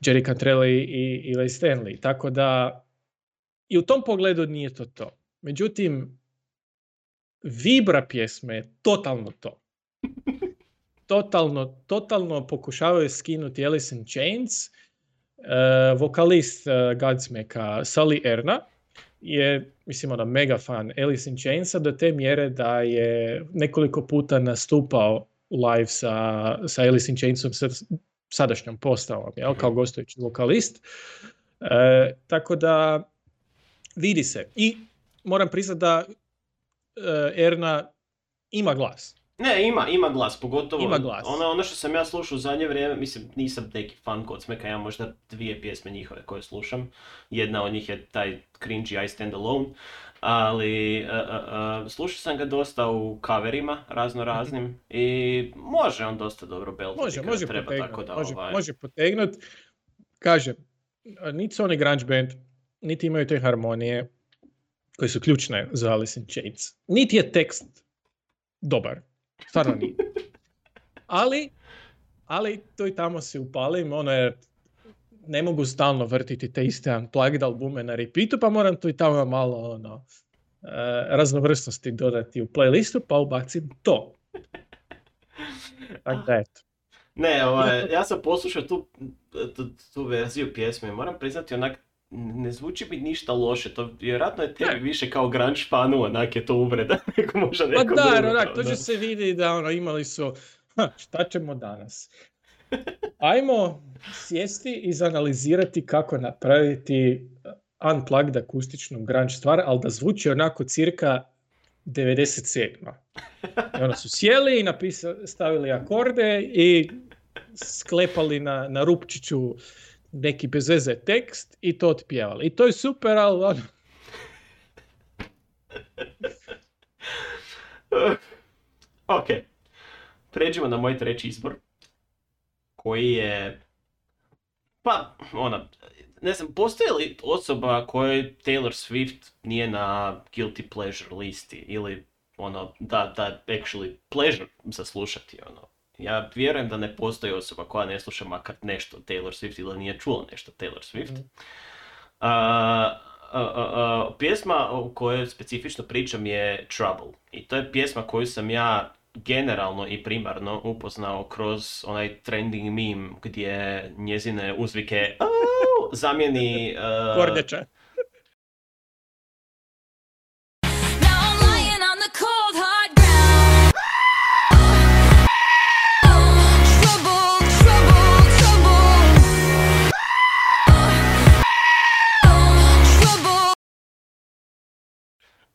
Jerry Cantrelli i, i Ray Stanley. Tako da i u tom pogledu nije to to. Međutim, vibra pjesme je totalno to. Totalno, totalno pokušavaju skinuti Alice in Chains. E, vokalist uh, Godsmacka Sully Erna je, mislim, ono, mega fan Alice in Chainsa do te mjere da je nekoliko puta nastupao live sa, sa Alice in Chainsom sa sadašnjom postavom, jel, kao gostujući vokalist. E, tako da vidi se. I moram priznati da e, Erna ima glas. Ne, ima, ima glas, pogotovo Ima glas. Ono, ono što sam ja slušao u zadnje vrijeme, mislim, nisam neki fan Godsmacka, ja možda dvije pjesme njihove koje slušam. Jedna od njih je taj cringy I Stand Alone, ali uh, uh, uh, slušao sam ga dosta u coverima razno raznim i može on dosta dobro beltati Može, može treba, potegnut, tako da može, ovaj, može potegnut. Kažem, niti su oni grunge band, niti imaju te harmonije koje su ključne za Alice in Chains. Niti je tekst dobar. Stvarno nije. Ali, ali to i tamo se upalim, ono je, ne mogu stalno vrtiti te iste unplugged albume na repeatu, pa moram tu i tamo malo ono, e, raznovrsnosti dodati u playlistu, pa ubacim to. Tako da eto. Ne, ovaj, ja sam poslušao tu, tu, tu verziju pjesme moram priznati onak, ne zvuči mi ništa loše, to vjerojatno je tebi više kao grunge fanu, onak je to uvreda, nego možda Pa da, onak, to će se vidi da ono, imali su, "Ha, šta ćemo danas? Ajmo sjesti i izanalizirati kako napraviti unplugged akustičnu grunge stvar, ali da zvuči onako cirka 97. I onda su sjeli i napisa, stavili akorde i sklepali na, na rupčiću neki bez veze tekst i to otpjevali. I to je super, ali ono, ok, pređimo na moj treći izbor, koji je, pa, ona, ne znam, postoji li osoba kojoj Taylor Swift nije na guilty pleasure listi ili ono, da, da actually pleasure za slušati, ono. Ja vjerujem da ne postoji osoba koja ne sluša makar nešto Taylor Swift ili nije čula nešto Taylor Swift. A, a, a, a, pjesma o kojoj specifično pričam je Trouble. I to je pjesma koju sam ja generalno i primarno upoznao kroz onaj trending meme gdje njezine uzvike "Au!" zamijeni uh, kornjača.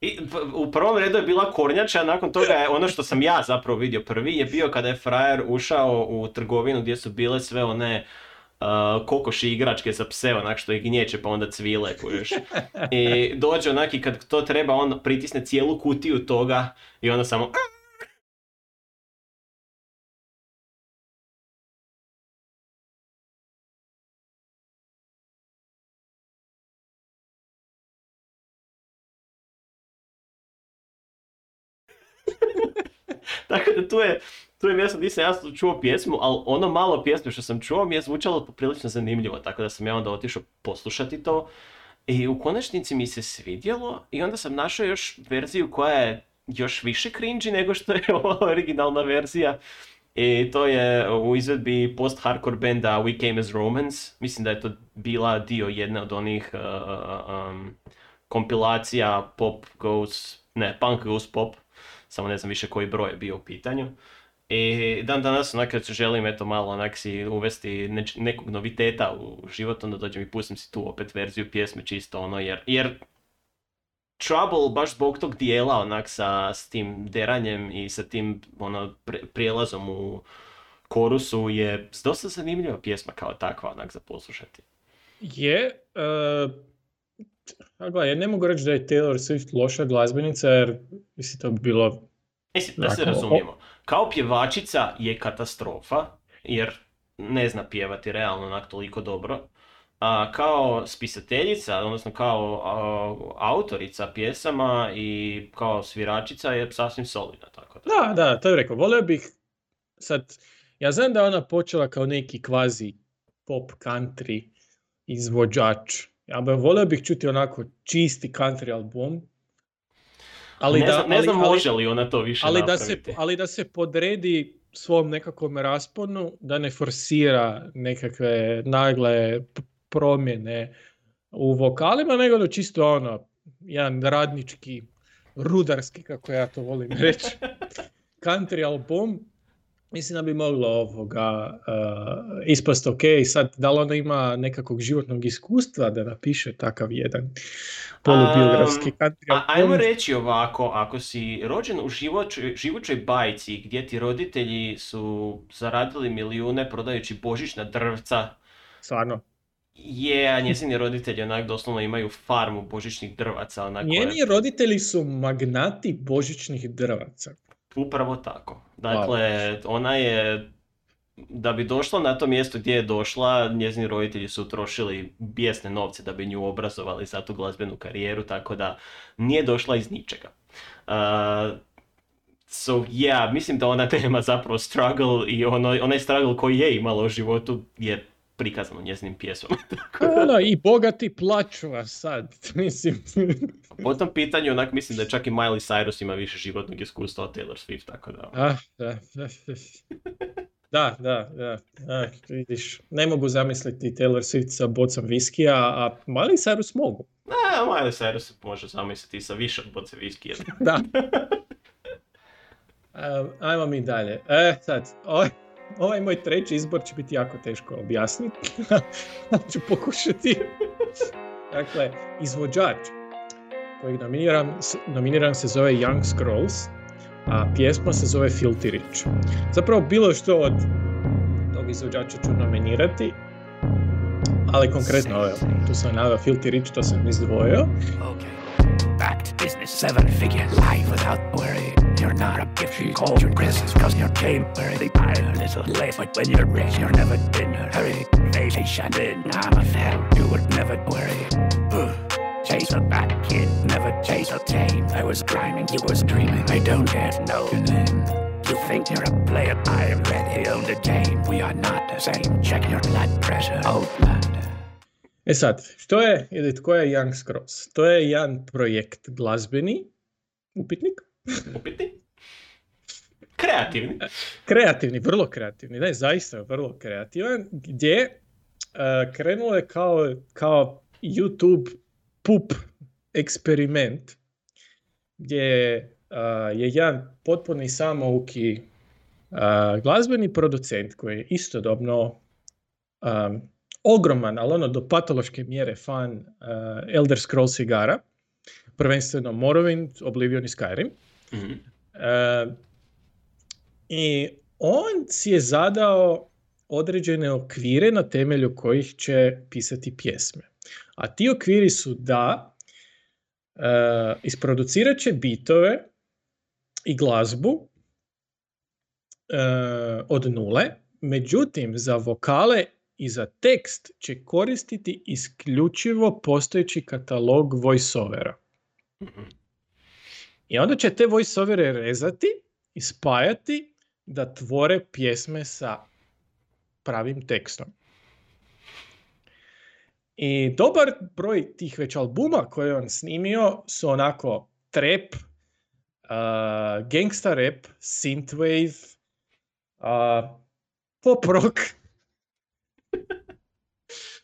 I u prvom redu je bila kornjača, a nakon toga je ono što sam ja zapravo vidio prvi je bio kada je frajer ušao u trgovinu gdje su bile sve one uh, kokoši igračke za pse, onak što ih gnječe pa onda cvile, kuješ. I dođe onak i kad to treba on pritisne cijelu kutiju toga i onda samo tu je, tu je mjesto gdje sam ja čuo pjesmu, ali ono malo pjesme što sam čuo mi je zvučalo poprilično zanimljivo, tako da sam ja onda otišao poslušati to. I u konačnici mi se svidjelo i onda sam našao još verziju koja je još više cringy nego što je ova originalna verzija. I to je u izvedbi post-hardcore benda We Came As Romans. Mislim da je to bila dio jedne od onih uh, um, kompilacija Pop Goes, ne, Punk Goes Pop. Samo ne znam više koji broj je bio u pitanju. I dan danas onak kad želim eto malo onak si uvesti neč- nekog noviteta u život, onda dođem i pustim si tu opet verziju pjesme čisto ono jer, jer Trouble baš zbog tog dijela onak sa s tim deranjem i sa tim ono pre- prijelazom u korusu je dosta zanimljiva pjesma kao takva onak za poslušati. Je, uh, a gledaj, ja ne mogu reći da je Taylor Swift loša glazbenica, jer mislim to bi bilo Mislim, da se Dakle, razumijemo. Kao pjevačica je katastrofa, jer ne zna pjevati realno onak toliko dobro. A kao spisateljica, odnosno kao a, autorica pjesama i kao sviračica je sasvim solidna, tako da. Da, da, to je rekao. Volio bih sad, ja znam da je ona počela kao neki kvazi pop country izvođač. Ja bih volio bih čuti onako čisti country album. Ali ne da, znam, ne znam ali- može li ona to više ali da, se, ali da se podredi svom nekakvom rasponu, da ne forsira nekakve nagle promjene u vokalima, nego da čisto ono, jedan radnički, rudarski, kako ja to volim reći, country album. Mislim da bi moglo ovoga uh, ispast ok. Sad, da li ona ima nekakvog životnog iskustva da napiše takav jedan polubiografski country A, ajmo reći ovako, ako si rođen u živočoj, živućoj bajci gdje ti roditelji su zaradili milijune prodajući božićna drvca, Stvarno. je, a njezini roditelji onak doslovno imaju farmu božićnih drvaca, Njeni roditelji su magnati božićnih drvaca. Upravo tako. Dakle, ona je, da bi došla na to mjesto gdje je došla, njezini roditelji su utrošili bijesne novce da bi nju obrazovali za tu glazbenu karijeru, tako da nije došla iz ničega. Uh, so, yeah, mislim da ona nema zapravo struggle i ono, onaj struggle koji je imala u životu je prikazan u njezinim pjesmama. Ono, i bogati plaću, a sad, mislim, po tom pitanju, onak, mislim da čak i Miley Cyrus ima više životnog iskustva od Taylor Swift, tako da... ah, da, da, da, da, da, da, vidiš, ne mogu zamisliti Taylor Swift sa bocom viskija, a Miley Cyrus mogu, Ne, Miley Cyrus se može zamisliti sa više od boce viskija. da. Um, ajmo mi dalje. E, sad, ovaj, ovaj moj treći izbor će biti jako teško objasniti. ću pokušati. dakle, izvođač kojeg nominiram, nominiran se zove Young Scrolls, a pjesma se zove Filthy Rich. Zapravo bilo što od tog izvođača ću nominirati, ali konkretno, evo, tu sam naveo Filthy Rich, to sam izdvojio. Okay. Back to business, seven figure life without worry. You're not a gift, you call your Christmas cause you came where they buy a little late. But when you're rich, you're never in a hurry. Vacation in, I'm a fan, you would never worry. Chase a bad kid, never chase a tame. I was grinding, you was dreaming, I don't yet know your name. You think you're a player, I am ready on the game. We are not the same, check your blood pressure, Outlander. E sad, što je ili tko je Young Scrolls? To je jedan projekt glazbeni, upitnik, Upitni? Kreativni. kreativni, vrlo kreativni, ne, zaista vrlo kreativan, gdje e, krenulo je kao, kao YouTube pup eksperiment, gdje e, je jedan potpuni samouki e, glazbeni producent koji je istodobno um, ogroman, ali ono do patološke mjere fan uh, Elder Scrolls igara, prvenstveno Morrowind, Oblivion i Skyrim. Mhm. I on si je zadao određene okvire na temelju kojih će pisati pjesme. A ti okviri su da uh, isproducirat će bitove i glazbu uh, od nule, međutim za vokale i za tekst će koristiti isključivo postojeći katalog voiceovera. I onda će te voiceovere rezati i spajati da tvore pjesme sa pravim tekstom. I dobar broj tih već albuma koje je on snimio su onako trap, uh, gangsta rap, synthwave, uh, pop rock,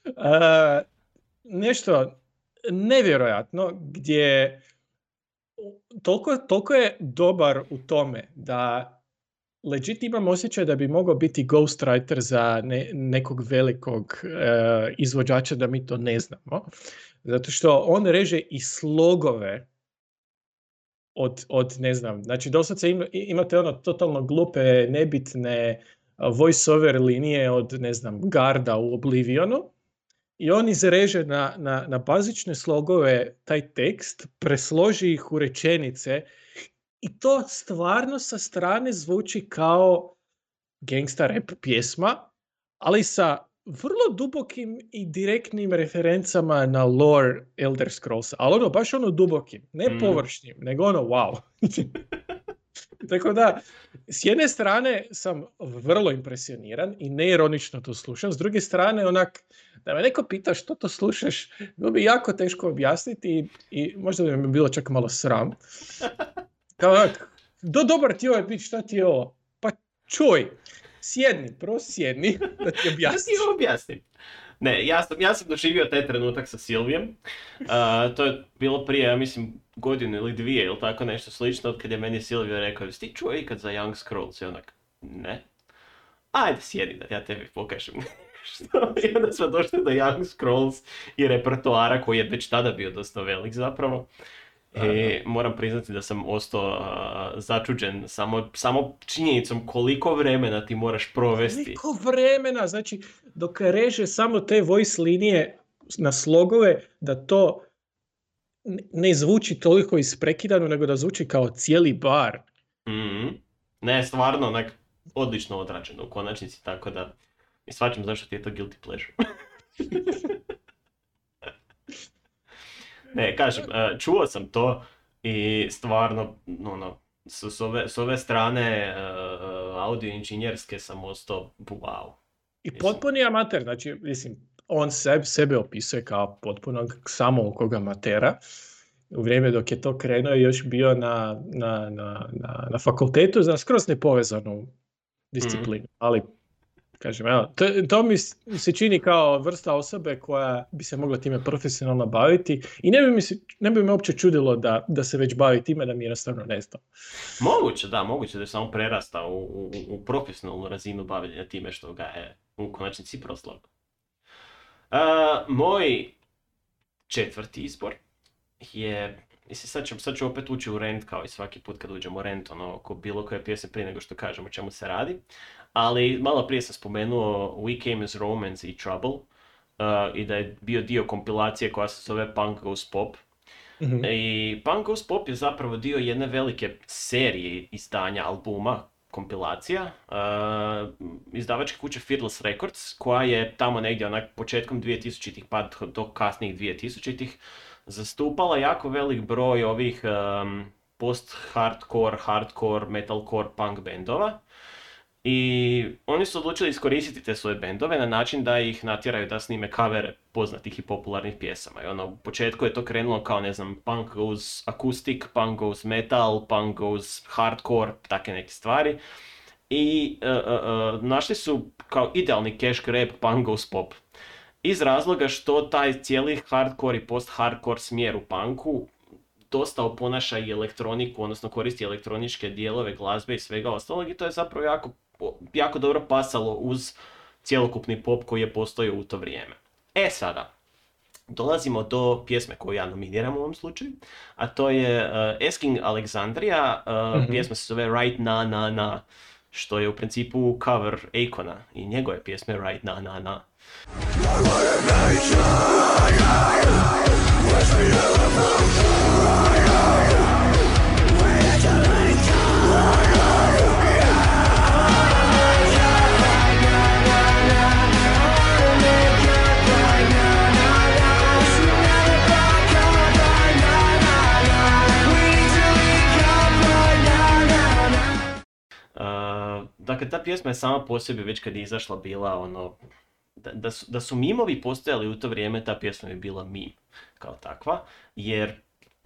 uh, nešto nevjerojatno gdje toliko, toliko je dobar u tome da legit imam osjećaj da bi mogao biti ghostwriter za ne- nekog velikog e, izvođača da mi to ne znamo. Zato što on reže i slogove od, od ne znam, znači doslovce ima, imate ono totalno glupe, nebitne voice-over linije od, ne znam, Garda u Oblivionu i on izreže na, na, na bazične slogove taj tekst, presloži ih u rečenice i to stvarno sa strane zvuči kao gangsta rap pjesma, ali sa vrlo dubokim i direktnim referencama na lore Elder Scrolls, ali ono, baš ono dubokim, ne Mm. površnim, nego ono wow. Tako da, s jedne strane sam vrlo impresioniran i neironično to slušam, s druge strane onak, da me neko pita što to slušaš, bilo bi jako teško objasniti i, i možda bi mi bilo čak malo sram. Kao onak, do dobar ti je ovaj bit, šta ti je ovo? Pa čuj, Sjedni, prvo sjedni, da ti Ja objasnim. ti objasnim. Ne, ja sam, ja sam doživio taj trenutak sa Silvijem. Uh, to je bilo prije, ja mislim, godinu ili dvije ili tako nešto slično, od kad je meni Silvio rekao, jesi ti čuo ikad za Young Scrolls? I onak, ne. Ajde, sjedi da ja tebi pokažem. Što? I onda smo došli do Young Scrolls i repertoara koji je već tada bio dosta velik zapravo. I moram priznati da sam ostao a, začuđen samo, samo činjenicom koliko vremena ti moraš provesti. Koliko vremena, znači, dok reže samo te voice linije na slogove, da to ne zvuči toliko isprekidano, nego da zvuči kao cijeli bar. Mhm. Ne, stvarno, onak, odlično odrađeno u konačnici, tako da i svačam zašto ti je to guilty pleasure. ne, kažem, e, čuo sam to i stvarno, ono, s, s ove, s ove strane e, audio inženjerske sam ostao, wow. I potpuni amater, znači, mislim, on sebe, sebe opisuje kao potpunog samoukog amatera. U vrijeme dok je to krenuo još bio na, na, na, na, na fakultetu za skroz nepovezanu disciplinu. Ali, kažem, evo, to, to mi se čini kao vrsta osobe koja bi se mogla time profesionalno baviti i ne bi, mi se, ne bi me uopće čudilo da, da se već bavi time da mi jednostavno ne znam. Moguće, da, moguće da je samo prerastao u, u, u profesionalnu razinu bavljenja time što ga je u konačnici proslao. Uh, moj četvrti izbor je, mislim sad ću, sad ću opet ući u rent kao i svaki put kad uđemo u rent, ono, oko bilo koje pjesme prije nego što kažem o čemu se radi. Ali malo prije sam spomenuo We Came as Romance i Trouble uh, i da je bio dio kompilacije koja se zove Punk Goes Pop. I Punk Goes Pop je zapravo dio jedne velike serije izdanja albuma, kompilacija, uh, izdavačke kuće Fearless Records, koja je tamo negdje onak početkom 2000-ih pa do kasnijih 2000-ih zastupala jako velik broj ovih um, post-hardcore, hardcore, metalcore, punk bendova. I oni su odlučili iskoristiti te svoje bendove na način da ih natjeraju da snime kavere poznatih i popularnih pjesama. I ono, u početku je to krenulo kao, ne znam, punk goes acoustic, punk goes metal, punk goes hardcore, takve neke stvari. I e, e, našli su kao idealni cash grab punk goes pop. Iz razloga što taj cijeli hardcore i post-hardcore smjer u punku dosta oponaša i elektroniku, odnosno koristi elektroničke dijelove glazbe i svega ostalog i to je zapravo jako, jako dobro pasalo uz cjelokupni pop koji je postojao u to vrijeme. E sada, dolazimo do pjesme koju ja nominiram u ovom slučaju, a to je uh, Asking Alexandria, uh, Mhm. pjesma se zove Right Na Na Na, što je u principu cover Akona i njegove pjesme Right Na Na Na. Dakle, ta pjesma je sama po sebi već kad je izašla bila ono, da, da, su, da su mimovi postojali u to vrijeme, ta pjesma je bila mim kao takva, jer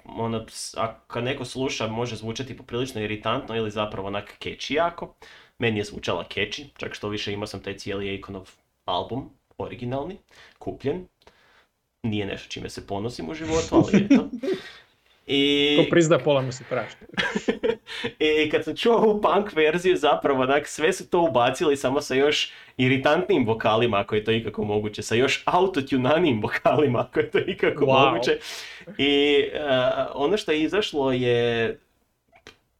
ono, ps- a kad neko sluša može zvučati poprilično iritantno ili zapravo onak catchy jako. Meni je zvučala catchy, čak što više imao sam taj cijeli Akonov album, originalni, kupljen. Nije nešto čime se ponosim u životu, ali eto. I... Ko prizna pola mu se prašta. I kad sam čuo ovu punk verziju zapravo, onak, sve su to ubacili samo sa još iritantnim vokalima, ako je to ikako moguće, sa još autotunanim vokalima, ako je to ikako Wow. moguće. I uh, ono što je izašlo je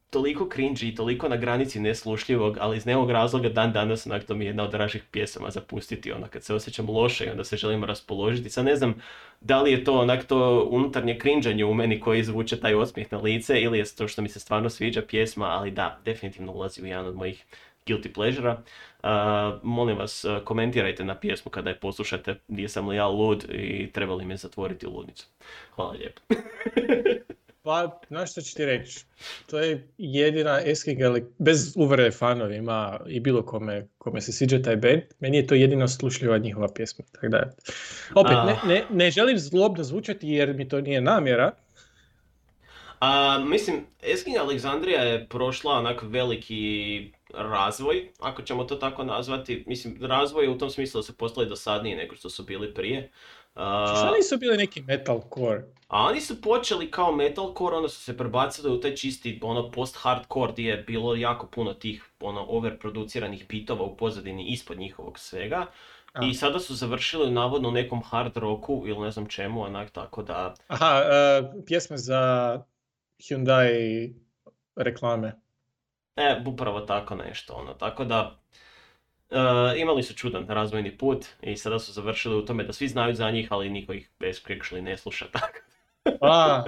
toliko cringy i toliko na granici neslušljivog, ali iz nekog razloga dan danas onak to mi je jedna od dražih pjesama za pustiti, ono kad se osjećam loše i onda se želim raspoložiti. Sad ne znam da li je to onak to unutarnje krinđanje u meni koji zvuče taj osmijeh na lice ili je to što mi se stvarno sviđa pjesma, ali da, definitivno ulazi u jedan od mojih guilty pleasure molim vas, uh, komentirajte na pjesmu kada je poslušate, jesam li ja lud i treba li me zatvoriti u ludnicu. Hvala lijepo. Pa, znaš što ću ti reći? To je jedina Asking Ale- bez uvrede fanovima i bilo kome, kome se sviđa taj band, meni je to jedino slušljiva njihova pjesma. Tako da, opet, ne, Ah. ne, ne želim zlobno zvučati jer mi to nije namjera, A, mislim, Eskinja Aleksandrija je prošla onak veliki razvoj, ako ćemo to tako nazvati. Mislim, razvoj je u tom smislu da su postali dosadniji nego što su bili prije. A, Šta nisu bili neki metalcore? a oni su počeli kao metalcore, onda su se prebacili u taj čisti ono post-hardcore gdje je bilo jako puno tih ono overproduciranih bitova u pozadini ispod njihovog svega. A. I sada su završili navodno u nekom hard rocku ili ne znam čemu, onak tako da... Aha, e, pjesme za Hyundai reklame. E, upravo tako nešto, ono, tako da... e, imali su čudan razvojni put i sada su završili u tome da svi znaju za njih, ali niko ih actually ne sluša tako. A,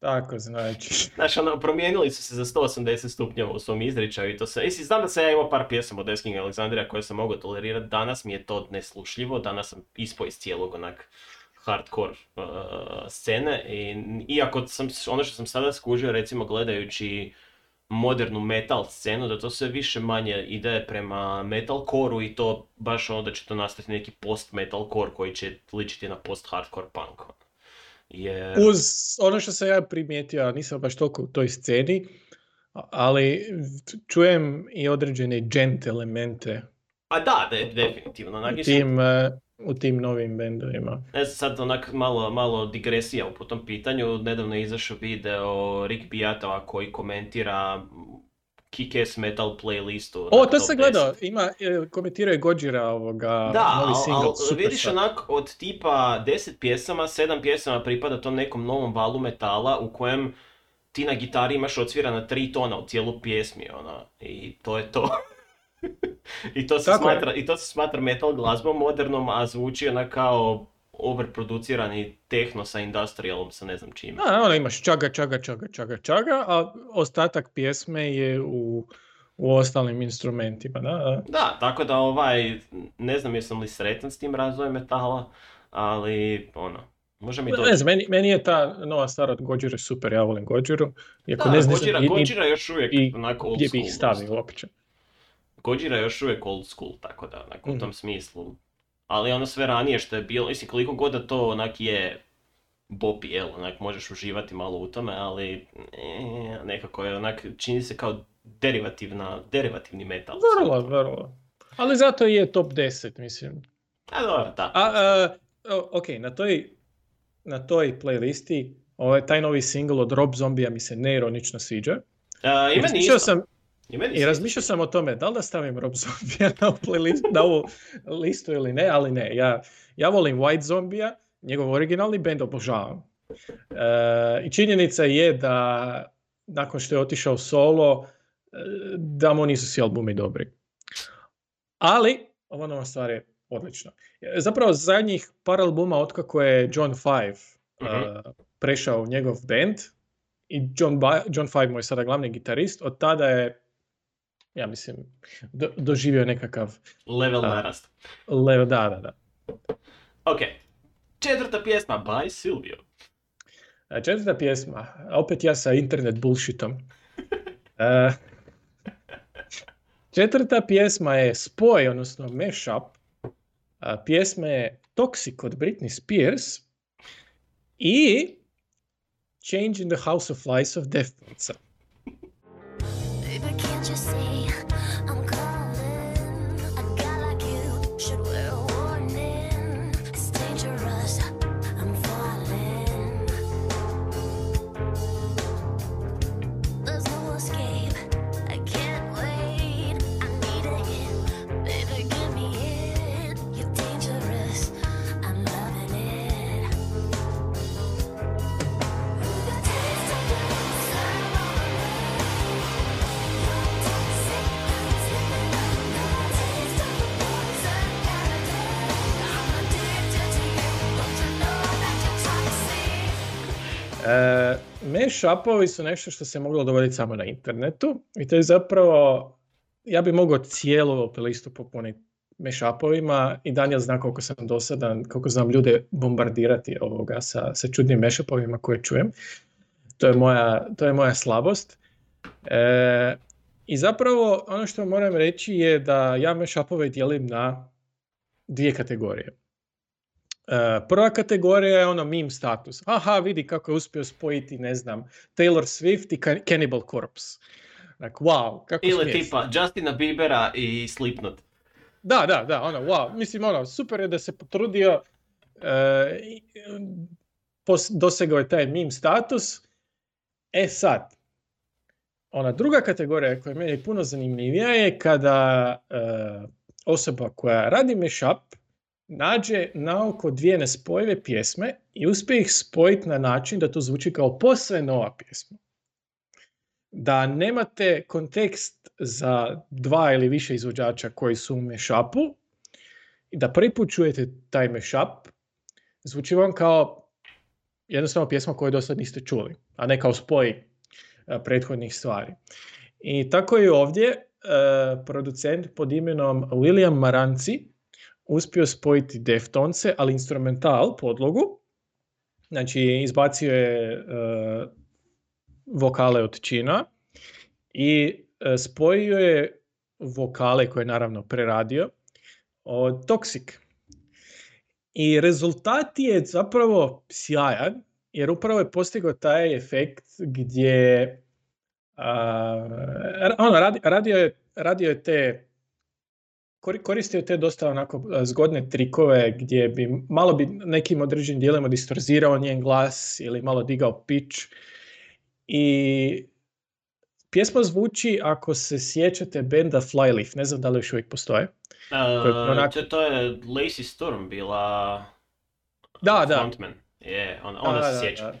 tako znači. Znaš, ono, promijenili su se za 180 stupnjeva u svom izričaju i to se... Mislim, znam da sam ja imao par pjesama od Esking Alexandria koje sam mogao tolerirati, danas mi je to neslušljivo, danas sam ispao iz cijelog onak hardcore uh, scene i iako sam, ono što sam sada skužio recimo gledajući modernu metal scenu, da to sve više manje ide prema metalcoreu i to baš ono da će to nastati neki post metalcore koji će ličiti na post hardcore punk. ono. Jer... Uz ono što sam ja primijetio, a nisam baš toliko u toj sceni, ali čujem i određene gent elemente A da, de- definitivno. Mislim, tim, e, u tim novim bendovima. E sad onak malo, malo digresija po tom pitanju. Nedavno je izašao video Rick Beatova koji komentira Kick-Ass Metal playlistu. O, to sam 10. gledao, ima, e, komentirao je Gojira ovoga, Da, novi single, super vidiš sad. onak od tipa 10 pjesama, 7 pjesama pripada tom nekom novom valu metala u kojem ti na gitari imaš odsvirana tri tona u cijelu pjesmi, ono, i to je to. I to, se Tako je. smatra, I to se smatra metal glazbom modernom, a zvuči onak kao overproducirani tehno sa industrialom, sa ne znam čime. A, ono imaš čaga, čaga, čaga, čaga, čaga, a ostatak pjesme je u, u ostalim instrumentima, da, da. Tako da ovaj, ne znam jesam li sretan s tim razvojem metala, ali ono, može mi Ne doći. znam, meni, meni je ta nova stvar od Gojira super, ja volim Gojiru. Iako Da, ne znam Gojira, ni Gojira još uvijek i onako old gdje bi ih stavio uopće. Gojira je još uvijek old school, tako da, onako, u Mhm. tom smislu. Ali ono sve ranije što je bilo, mislim koliko god da to onak je bopi, jel, onak možeš uživati malo u tome, ali eh, nekako je onak, čini se kao derivativna, derivativni metal. Vrlo, vrlo. Ali zato je top 10, mislim. A dobro, da. A, a, ok, na toj, na toj playlisti ovaj, taj novi single od Rob Zombija mi se neironično sviđa. A, I I meni razmišljao isto. sam, I meni I razmišljao sam o tome da li da stavim Rob Zombija na, playlist, na ovu listu ili ne, ali ne. Ja, ja volim White Zombija, njegov originalni band obožavam. E, I činjenica je da nakon što je otišao solo, e, da mu nisu svi albumi dobri. Ali, ova nova stvar je odlična. E, Zapravo zadnjih par albuma otkako je John Five Mhm. prešao u njegov band i John, ba- John Five mu je sada glavni gitarist, od tada je ja mislim, do- doživio nekakav Level narast. level, da, da, da. Ok. Četvrta pjesma, by Silvio. A Četvrta pjesma, opet ja sa internet bullshitom. E, četvrta pjesma je spoj, odnosno mashup. A, pjesma je Toxic od Britney Spears i Change in the House of Lies of Deftones. just say mashupovi su nešto što se moglo dogoditi samo na internetu i to je zapravo, ja bi mogao cijelu playlistu popuniti mashupovima i Daniel zna koliko sam dosadan, koliko znam ljude bombardirati ovoga sa, sa čudnim mashupovima koje čujem. To je moja, to je moja slabost. E, I zapravo ono što moram reći je da ja mashupove dijelim na dvije kategorije. E, prva kategorija je ono meme status. Aha, vidi kako je uspio spojiti, ne znam, Taylor Swift i Can- Cannibal Corpse. Dakle, wow, kako Ili tipa Justina Biebera i Slipknot. Da, da, da, ono, wow, mislim, ono, super je da se potrudio, e, dosegao je taj meme status. E sad, ona druga kategorija koja je meni puno zanimljivija je kada e, osoba koja radi mashup nađe naoko dvije nespojive pjesme i uspije ih spojiti na način da to zvuči kao posve nova pjesma. Da nemate kontekst za dva ili više izvođača koji su u i da prvi put čujete taj mashup, zvuči vam kao jednostavno pjesma koju do sad niste čuli, a ne kao spoj e, prethodnih stvari. I tako je ovdje e, producent pod imenom William Maranci uspio spojiti Deftonce, ali instrumental podlogu. Znači, izbacio je e, vokale od Čina i e, spojio je vokale koje je naravno preradio od Toxic. I rezultat je zapravo sjajan, jer upravo je postigao taj efekt gdje a, ono, radi- radio, je, radio je te koristio te dosta onako a, zgodne trikove gdje bi malo bi nekim određenim dijelima distorzirao njen glas ili malo digao pitch i pjesma zvuči ako se sjećate benda Flyleaf, ne znam da li još uvijek postoje. Uh, onak- to, to je Lacey Storm bila Da, da. frontman. Je, on, ona Da, se da, sjeća. da.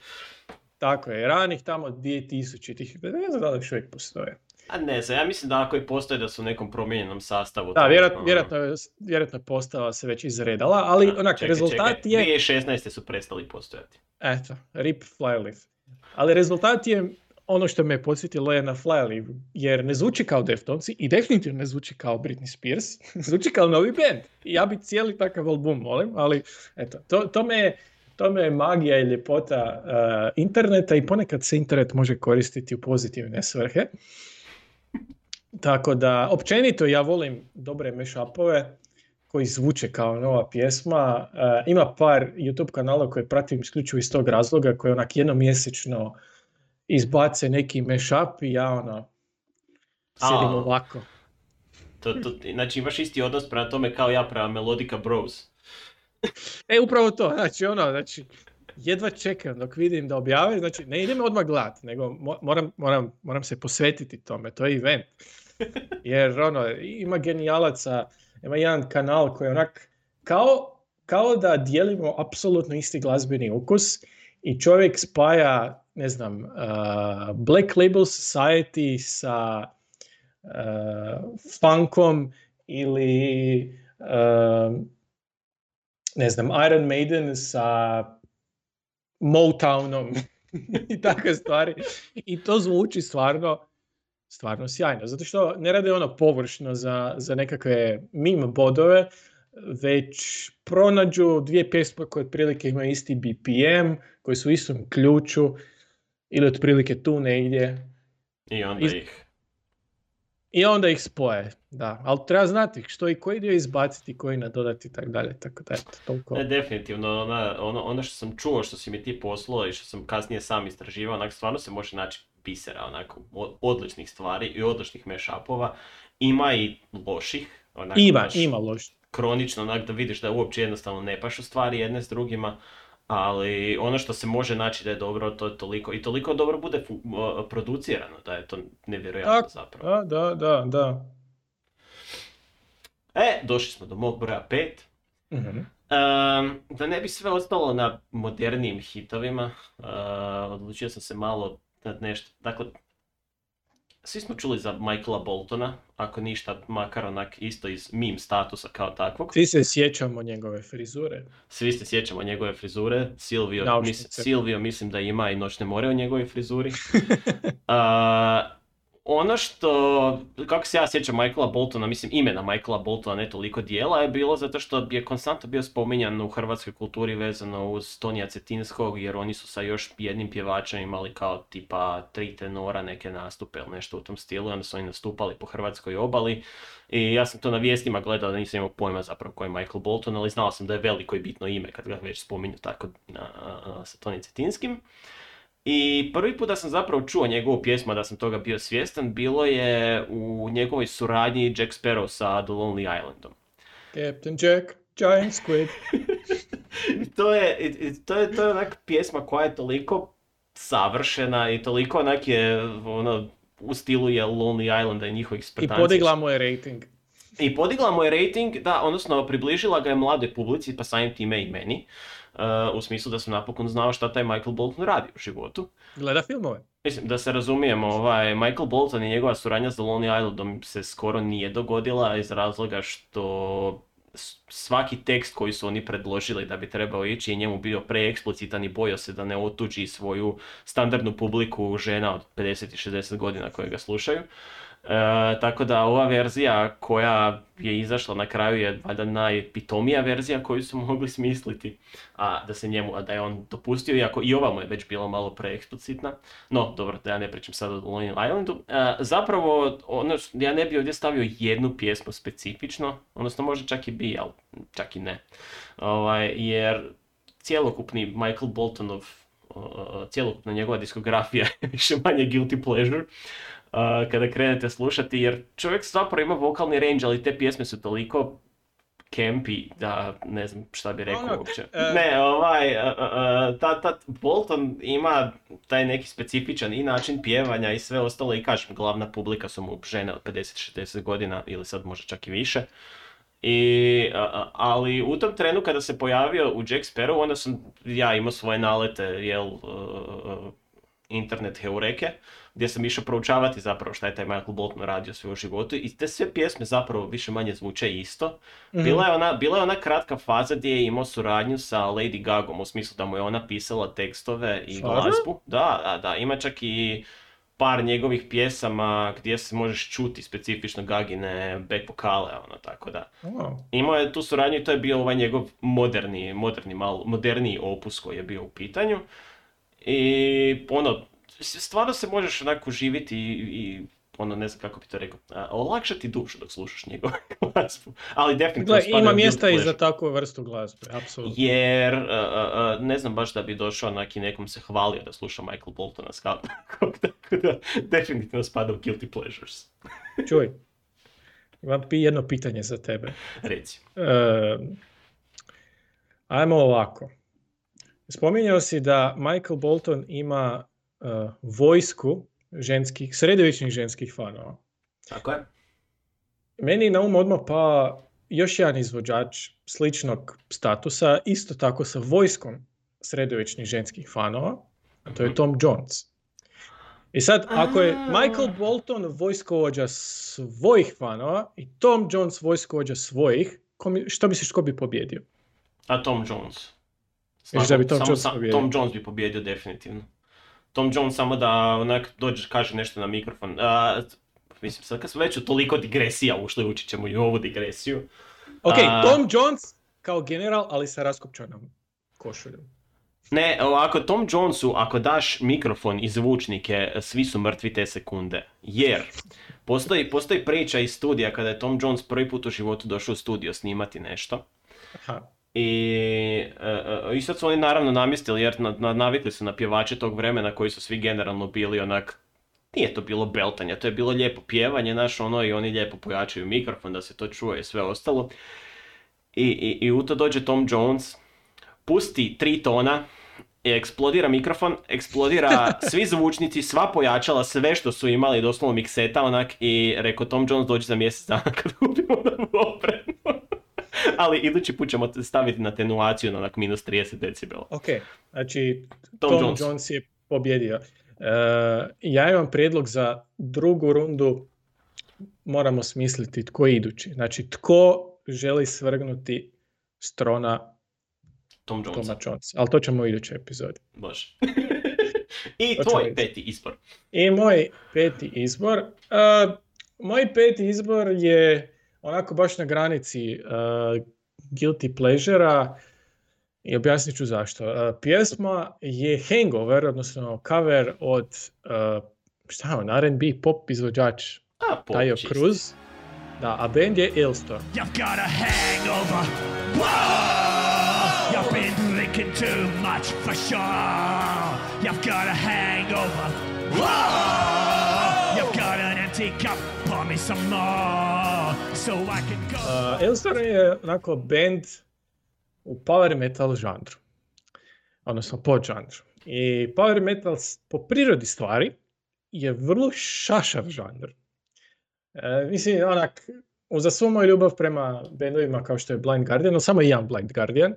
Tako je, ranih tamo 2000-ih, ne znam da li još uvijek postoje. A ne znam, ja mislim da ako i postoje da su u nekom promijenjenom sastavu. Da, vjerojatno, ono. vjerojatno, je- vjerojatno je postava se već izredala, ali A, onak, čekaj, rezultat čekaj, je... 2016. su prestali postojati. Eto, rip Flyleaf. Ali rezultat je ono što me podsjetilo je na Flyleaf, jer ne zvuči kao Deftonsi i definitivno ne zvuči kao Britney Spears, zvuči kao novi band. I ja bi cijeli takav album molim, ali eto, to, to me je to me je magija i ljepota uh, interneta i ponekad se internet može koristiti u pozitivne svrhe. Tako da, općenito ja volim dobre mashupove koji zvuče kao nova pjesma. Uh, ima par YouTube kanala koje pratim isključivo iz tog razloga koji onak jednomjesečno izbace neki mashup i ja ono sjedim A. ovako. To, to, znači imaš isti odnos prema tome kao ja prema Melodica Bros. E, upravo to, znači ono, znači, jedva čekam dok vidim da objave, znači ne idem odmah gledat, nego mo- moram, moram, moram se posvetiti tome, to je event. Jer ono, ima genijalaca, ima jedan kanal koji je onak, kao, kao da dijelimo apsolutno isti glazbeni ukus i čovjek spaja, ne znam, uh, Black Label Society sa uh, funkom ili uh, ne znam, Iron Maiden sa Motownom i takve stvari. I to zvuči stvarno, stvarno sjajno. Zato što ne rade ono površno za, za nekakve meme bodove, već pronađu dvije pjesme koje otprilike imaju isti BPM, koji su u istom ključu ili otprilike tu negdje. I onda Iz- ih... I onda ih spoje, da. Ali treba znati što i koji dio izbaciti, koji nadodati i tako dalje. Tako da, eto, toliko. Ne, definitivno, ona, ono, ono što sam čuo, što si mi ti poslao i što sam kasnije sam istraživao, onak stvarno se može naći bisera, onako, odličnih stvari i odličnih mashupova. Ima i loših, onako, Ima, baš ima loš. kronično, onak da vidiš da uopće jednostavno ne pašu stvari jedne s drugima, ali ono što se može naći da je dobro, to je toliko, i toliko dobro bude producirano, da je to nevjerojatno Tako, zapravo. da, da, da, da. E, došli smo do mog broja pet. Mhm. Ehm, da ne bi sve ostalo na modernijim hitovima, eh, odlučio sam se malo na nešto, dakle, svi smo čuli za Michaela Boltona, ako ništa, makar onak isto iz meme statusa kao takvog. Svi se sjećamo njegove frizure. Svi se sjećamo njegove frizure, Silvio, mis, Silvio mislim da ima i noćne more u njegovoj frizuri. A, ono što, kako se ja sjećam Michaela Boltona, mislim imena Michaela Boltona, ne toliko dijela, je bilo zato što je konstantno bio spominjan u hrvatskoj kulturi vezano uz Tonija Cetinskog, jer oni su sa još jednim pjevačem imali kao tipa tri tenora neke nastupe ili nešto u tom stilu, onda su oni nastupali po hrvatskoj obali. I ja sam to na vijestima gledao da nisam imao pojma zapravo ko je Michael Bolton, ali znao sam da je veliko i bitno ime kad ga već spominju tako na, sa Toni Cetinskim. I prvi put da sam zapravo čuo njegovu pjesmu, da sam toga bio svjestan, bilo je u njegovoj suradnji Jack Sparrow sa The Lonely Islandom. Captain Jack, Giant Squid. to je, i- i to je, to je onak pjesma koja je toliko savršena i toliko onak je ono, u stilu je Lonely Islanda i njihovih I sprtanci. podigla mu je rating. I podigla mu je rating, da, odnosno približila ga je mladoj publici, pa samim time i meni. Uh, u smislu da sam napokon znao šta taj Michael Bolton radi u životu. Gleda filmove. Mislim, da se razumijemo, ovaj, Michael Bolton i njegova suradnja s Lonely Islandom se skoro nije dogodila iz razloga što svaki tekst koji su oni predložili da bi trebao ići je njemu bio preeksplicitan i bojao se da ne otuđi svoju standardnu publiku žena od 50 i 60 godina koje ga slušaju. E, tako da ova verzija koja je izašla na kraju je valjda najpitomija verzija koju su mogli smisliti, a da se njemu, a da je on dopustio, iako i ova mu je već bila malo preeksplicitna. No, dobro, da ja ne pričam sad o Lonely Islandu. E, zapravo, ono, ja ne bi ovdje stavio jednu pjesmu specifično, odnosno možda čak i bi, ali čak i ne. Ovaj, jer cjelokupni Michael Boltonov, cjelokupna njegova diskografija je više manje guilty pleasure a, kada krenete slušati, jer čovjek zapravo ima vokalni range, ali te pjesme su toliko campy da ne znam šta bi rekao Ono, uopće. e- Ne, ovaj, a, ta, ta, Bolton ima taj neki specifičan i način pjevanja i sve ostalo i kažem, glavna publika su mu žene od 50-60 godina ili sad možda čak i više. I, ali u tom trenu kada se pojavio u Jack Sparrow, onda sam ja imao svoje nalete, jel, uh, internet heureke, gdje sam išao proučavati zapravo šta je taj Michael Bolton radio sve u životu i te sve pjesme zapravo više manje zvuče isto. Mhm. Bila, je ona, bila je ona kratka faza gdje je imao suradnju sa Lady Gagom, u smislu da mu je ona pisala tekstove i glazbu. Da, da, da, ima čak i par njegovih pjesama gdje se možeš čuti specifično Gagine back vokale, ono, tako da. O, Imao je tu suradnju i to je bio ovaj njegov moderni, moderni malo, moderniji opus koji je bio u pitanju. I ono, stvarno se možeš onako uživiti i, i ono, ne znam kako bi to rekao, a, olakšati dušu dok slušaš njegovu glazbu. Ali definitivno Gle, ima mjesta i za takvu vrstu glazbe, apsolutno. Jer, a, a, ne znam baš da bi došao neki nekom se hvalio da sluša Michael Boltona s tako da definitivno spada u guilty pleasures. Čuj, imam jedno pitanje za tebe. Reci. E, ajmo ovako. Spominjao si da Michael Bolton ima e, vojsku ženskih, sredovječnih ženskih fanova. Tako je? Meni na um odmah pa još jedan izvođač sličnog statusa, isto tako sa vojskom sredovječnih ženskih fanova, a to je Tom Jones. I sad, ako je Michael Bolton vojskovođa svojih fanova i Tom Jones vojskovođa svojih, što misliš ko bi pobjedio? A Tom Jones. Misliš da bi Tom Samo Jones sa-? Tom Jones bi pobjedio definitivno. Tom Jones samo da onak dođe kaže nešto na mikrofon. A, mislim, sad kad smo već u toliko digresija ušli, ući ćemo i ovu digresiju. Ok, A- Tom Jones kao general, ali sa raskopčanom košuljom. Ne, ovako, Tom Jonesu, ako daš mikrofon i zvučnike, svi su mrtvi te sekunde. Jer, postoji, postoji priča iz studija kada je Tom Jones prvi put u životu došao u studio snimati nešto. Aha. I, e, e, I sad su oni naravno namjestili jer na, na- navikli su na pjevače tog vremena koji su svi generalno bili onak nije to bilo beltanje, to je bilo lijepo pjevanje, znaš, ono, i oni lijepo pojačaju mikrofon da se to čuje i sve ostalo. I, i, i u to dođe Tom Jones, pusti tri tona, i eksplodira mikrofon, eksplodira svi zvučnici, sva pojačala, sve što su imali, doslovno mikseta onak, i rekao Tom Jones dođe za mjesec dana kad kupimo novu opremu. Ali idući put ćemo staviti na tenuaciju na onak minus 30 decibela. Ok, znači Tom Tom, Jones. Jones. je pobjedio. E, ja imam prijedlog za drugu rundu. Moramo smisliti tko je idući. Znači, tko želi svrgnuti strona Tom Jones. Toma Jonesa. Ali to ćemo u idućoj epizodi. Može. I To tvoj peti izbor. I moj peti izbor. Uh, moj peti izbor je onako baš na granici uh, guilty pleasure i objasnit ću zašto. Uh, pjesma je Hangover, odnosno cover od uh, šta je on, R&B pop izvođač A, pop Tayo. Cruz. Da, a band je Ailstorm. You've got a hangover. Whoa! You've been drinking too much for sure. You've got a hangover. Whoa! You've got an empty cup. Me some more so I can go. Uh, Ailstorm je onako band u power metal žanru. Odnosno podžanru. I power metal po prirodi stvari je vrlo šašav žanr. E, mislim, onak, za svu moju ljubav prema bendovima kao što je Blind Guardian, no samo jedan Blind Guardian,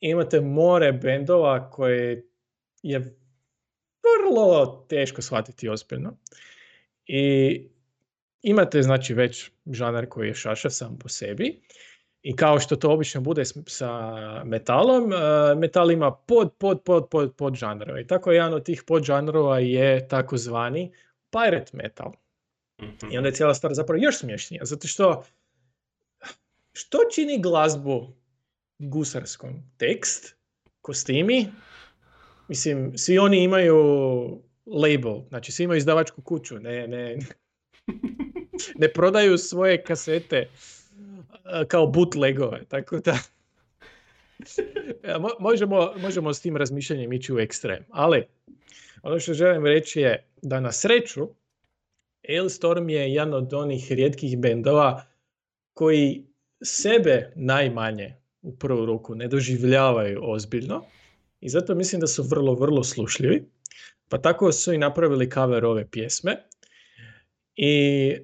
imate more bendova koje je vrlo teško shvatiti ozbiljno. I imate znači već žanar koji je šašav sam po sebi. I kao što to obično bude sa metalom, e, metal ima pod, pod, pod, pod, pod žanrova. I tako jedan od tih podžanrova je takozvani pirate metal. I onda je cijela stvar zapravo još smješnija, zato što što čini glazbu gusarskom? Tekst, kostimi, mislim, svi oni imaju label, znači svi imaju izdavačku kuću, ne, ne, ne prodaju svoje kasete a, kao bootlegove, tako da E, mo- možemo, možemo s tim razmišljanjem ići u ekstrem, ali ono što želim reći je da na sreću Ailstorm je jedan od onih rijetkih bendova koji sebe najmanje u prvu ruku ne doživljavaju ozbiljno i zato mislim da su vrlo, vrlo slušljivi. Pa tako su i napravili cover ove pjesme. I e,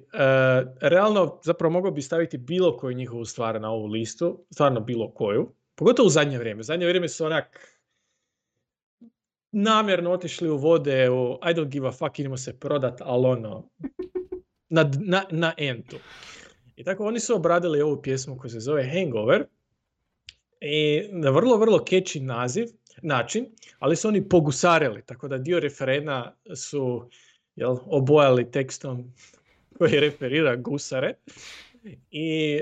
realno zapravo mogao bi staviti bilo koju njihovu stvar na ovu listu, stvarno bilo koju, pogotovo u zadnje vrijeme. U zadnje vrijeme su onak namjerno otišli u vode, u I don't give a fuck, idemo se prodat, ali ono, na, na, na entu. I tako oni su obradili ovu pjesmu koja se zove Hangover i na vrlo, vrlo catchy naziv, način, ali su oni pogusarili, tako da dio referena su jel, obojali tekstom koji referira gusare i e,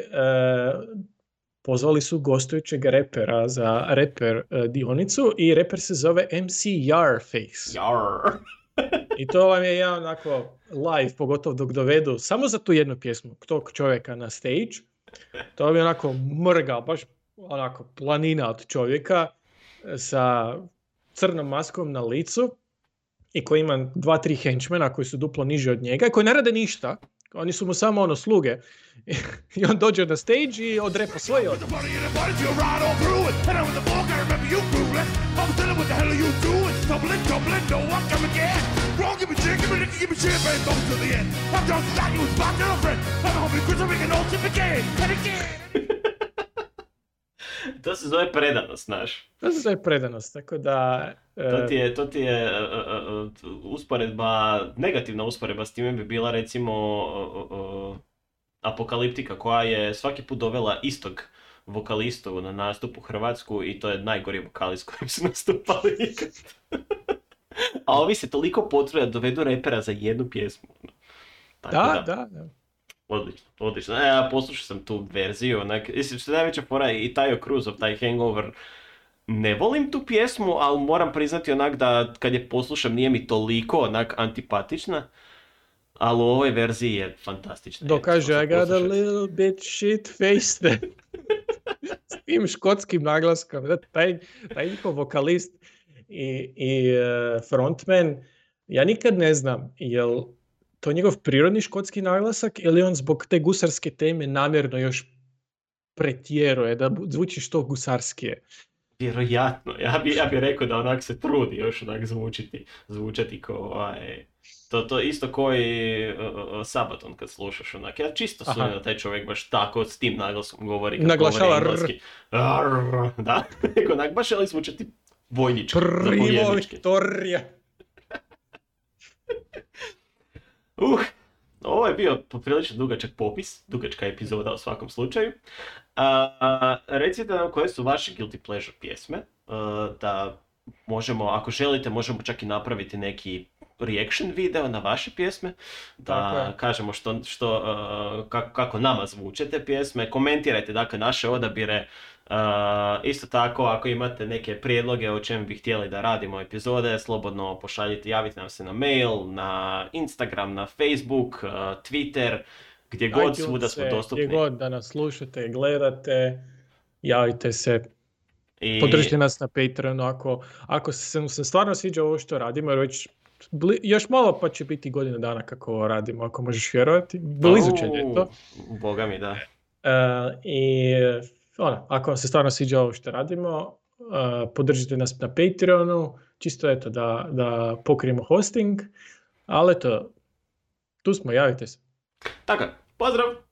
pozvali su gostujućeg repera za reper e, dionicu i reper se zove MC Yarface. Jar. I to vam je jedan onako live, pogotovo dok dovedu samo za tu jednu pjesmu tog čovjeka na stage. To vam je onako mrga, baš onako planina od čovjeka e, sa crnom maskom na licu i koji ima dva, tri henchmana koji su duplo niži od njega i koji ne rade ništa. Oni su mu samo ono sluge. I on dođe na stage i odrepa svoje od. To se zove predanost, znaš. To se zove predanost, tako da... e, To ti je, to ti je e, e, e, usporedba, negativna usporedba s time bi bila recimo e, e, Apokaliptika koja je svaki put dovela istog vokalistu na nastup u Hrvatsku i to je najgori vokalist kojim su nastupali. A ovi se toliko potrude da dovedu repera za jednu pjesmu. Tako Da, da, da. Odlično, odlično. E, ja poslušao sam tu verziju, onak, mislim što je najveća fora i Tayo Cruzov, taj Hangover. Ne volim tu pjesmu, ali moram priznati onak da kad je poslušam nije mi toliko onak antipatična. Ali u ovoj verziji je fantastična. Eto, kaže I got a little bit shit faced. S tim škotskim naglaskom. Da, taj, taj njihov vokalist i, i e, frontman, ja nikad ne znam jel to njegov prirodni škotski naglasak ili on zbog te gusarske teme namjerno još pretjeruje da zvuči što gusarskije. Vjerojatno, ja bi, ja bi rekao da onak se trudi još onak zvučiti, zvučati ko ovaj, to, to isto koji uh, Sabaton kad slušaš onak, ja čisto sumnjam da taj čovjek baš tako s tim naglaskom govori kad Naglašava govori R. engleski. Arr, da, onak baš želi zvučati vojnički, Primo. Viktorija. Uh, ovo je bio poprilično dugačak popis, dugačka epizoda u svakom slučaju. A, a, recite nam koje su vaše guilty pleasure pjesme, a, da možemo, ako želite, možemo čak i napraviti neki reaction video na vaše pjesme, da kažemo što, što, uh, kako, kako nama zvuče te pjesme, komentirajte dakle naše odabire, Uh, isto tako, ako imate neke prijedloge o čem bi htjeli da radimo epizode, slobodno pošaljite, javite nam se na mail, na Instagram, na Facebook, uh, Twitter, gdje god iTunese, svuda smo dostupni. Gdje god da nas slušate, gledate, javite se, I- podržite nas na Patreonu ako, ako se, se stvarno sviđa ovo što radimo, jer već bli- još malo pa će biti godina dana kako ovo radimo, ako možeš vjerovati. Blizu će ljeto. Au, Boga mi da. E, I ono, ako vam se stvarno sviđa ovo što radimo, e, podržite nas na Patreonu, čisto eto da, da pokrijemo hosting, ali eto, tu smo, javite se. Tako, pozdrav!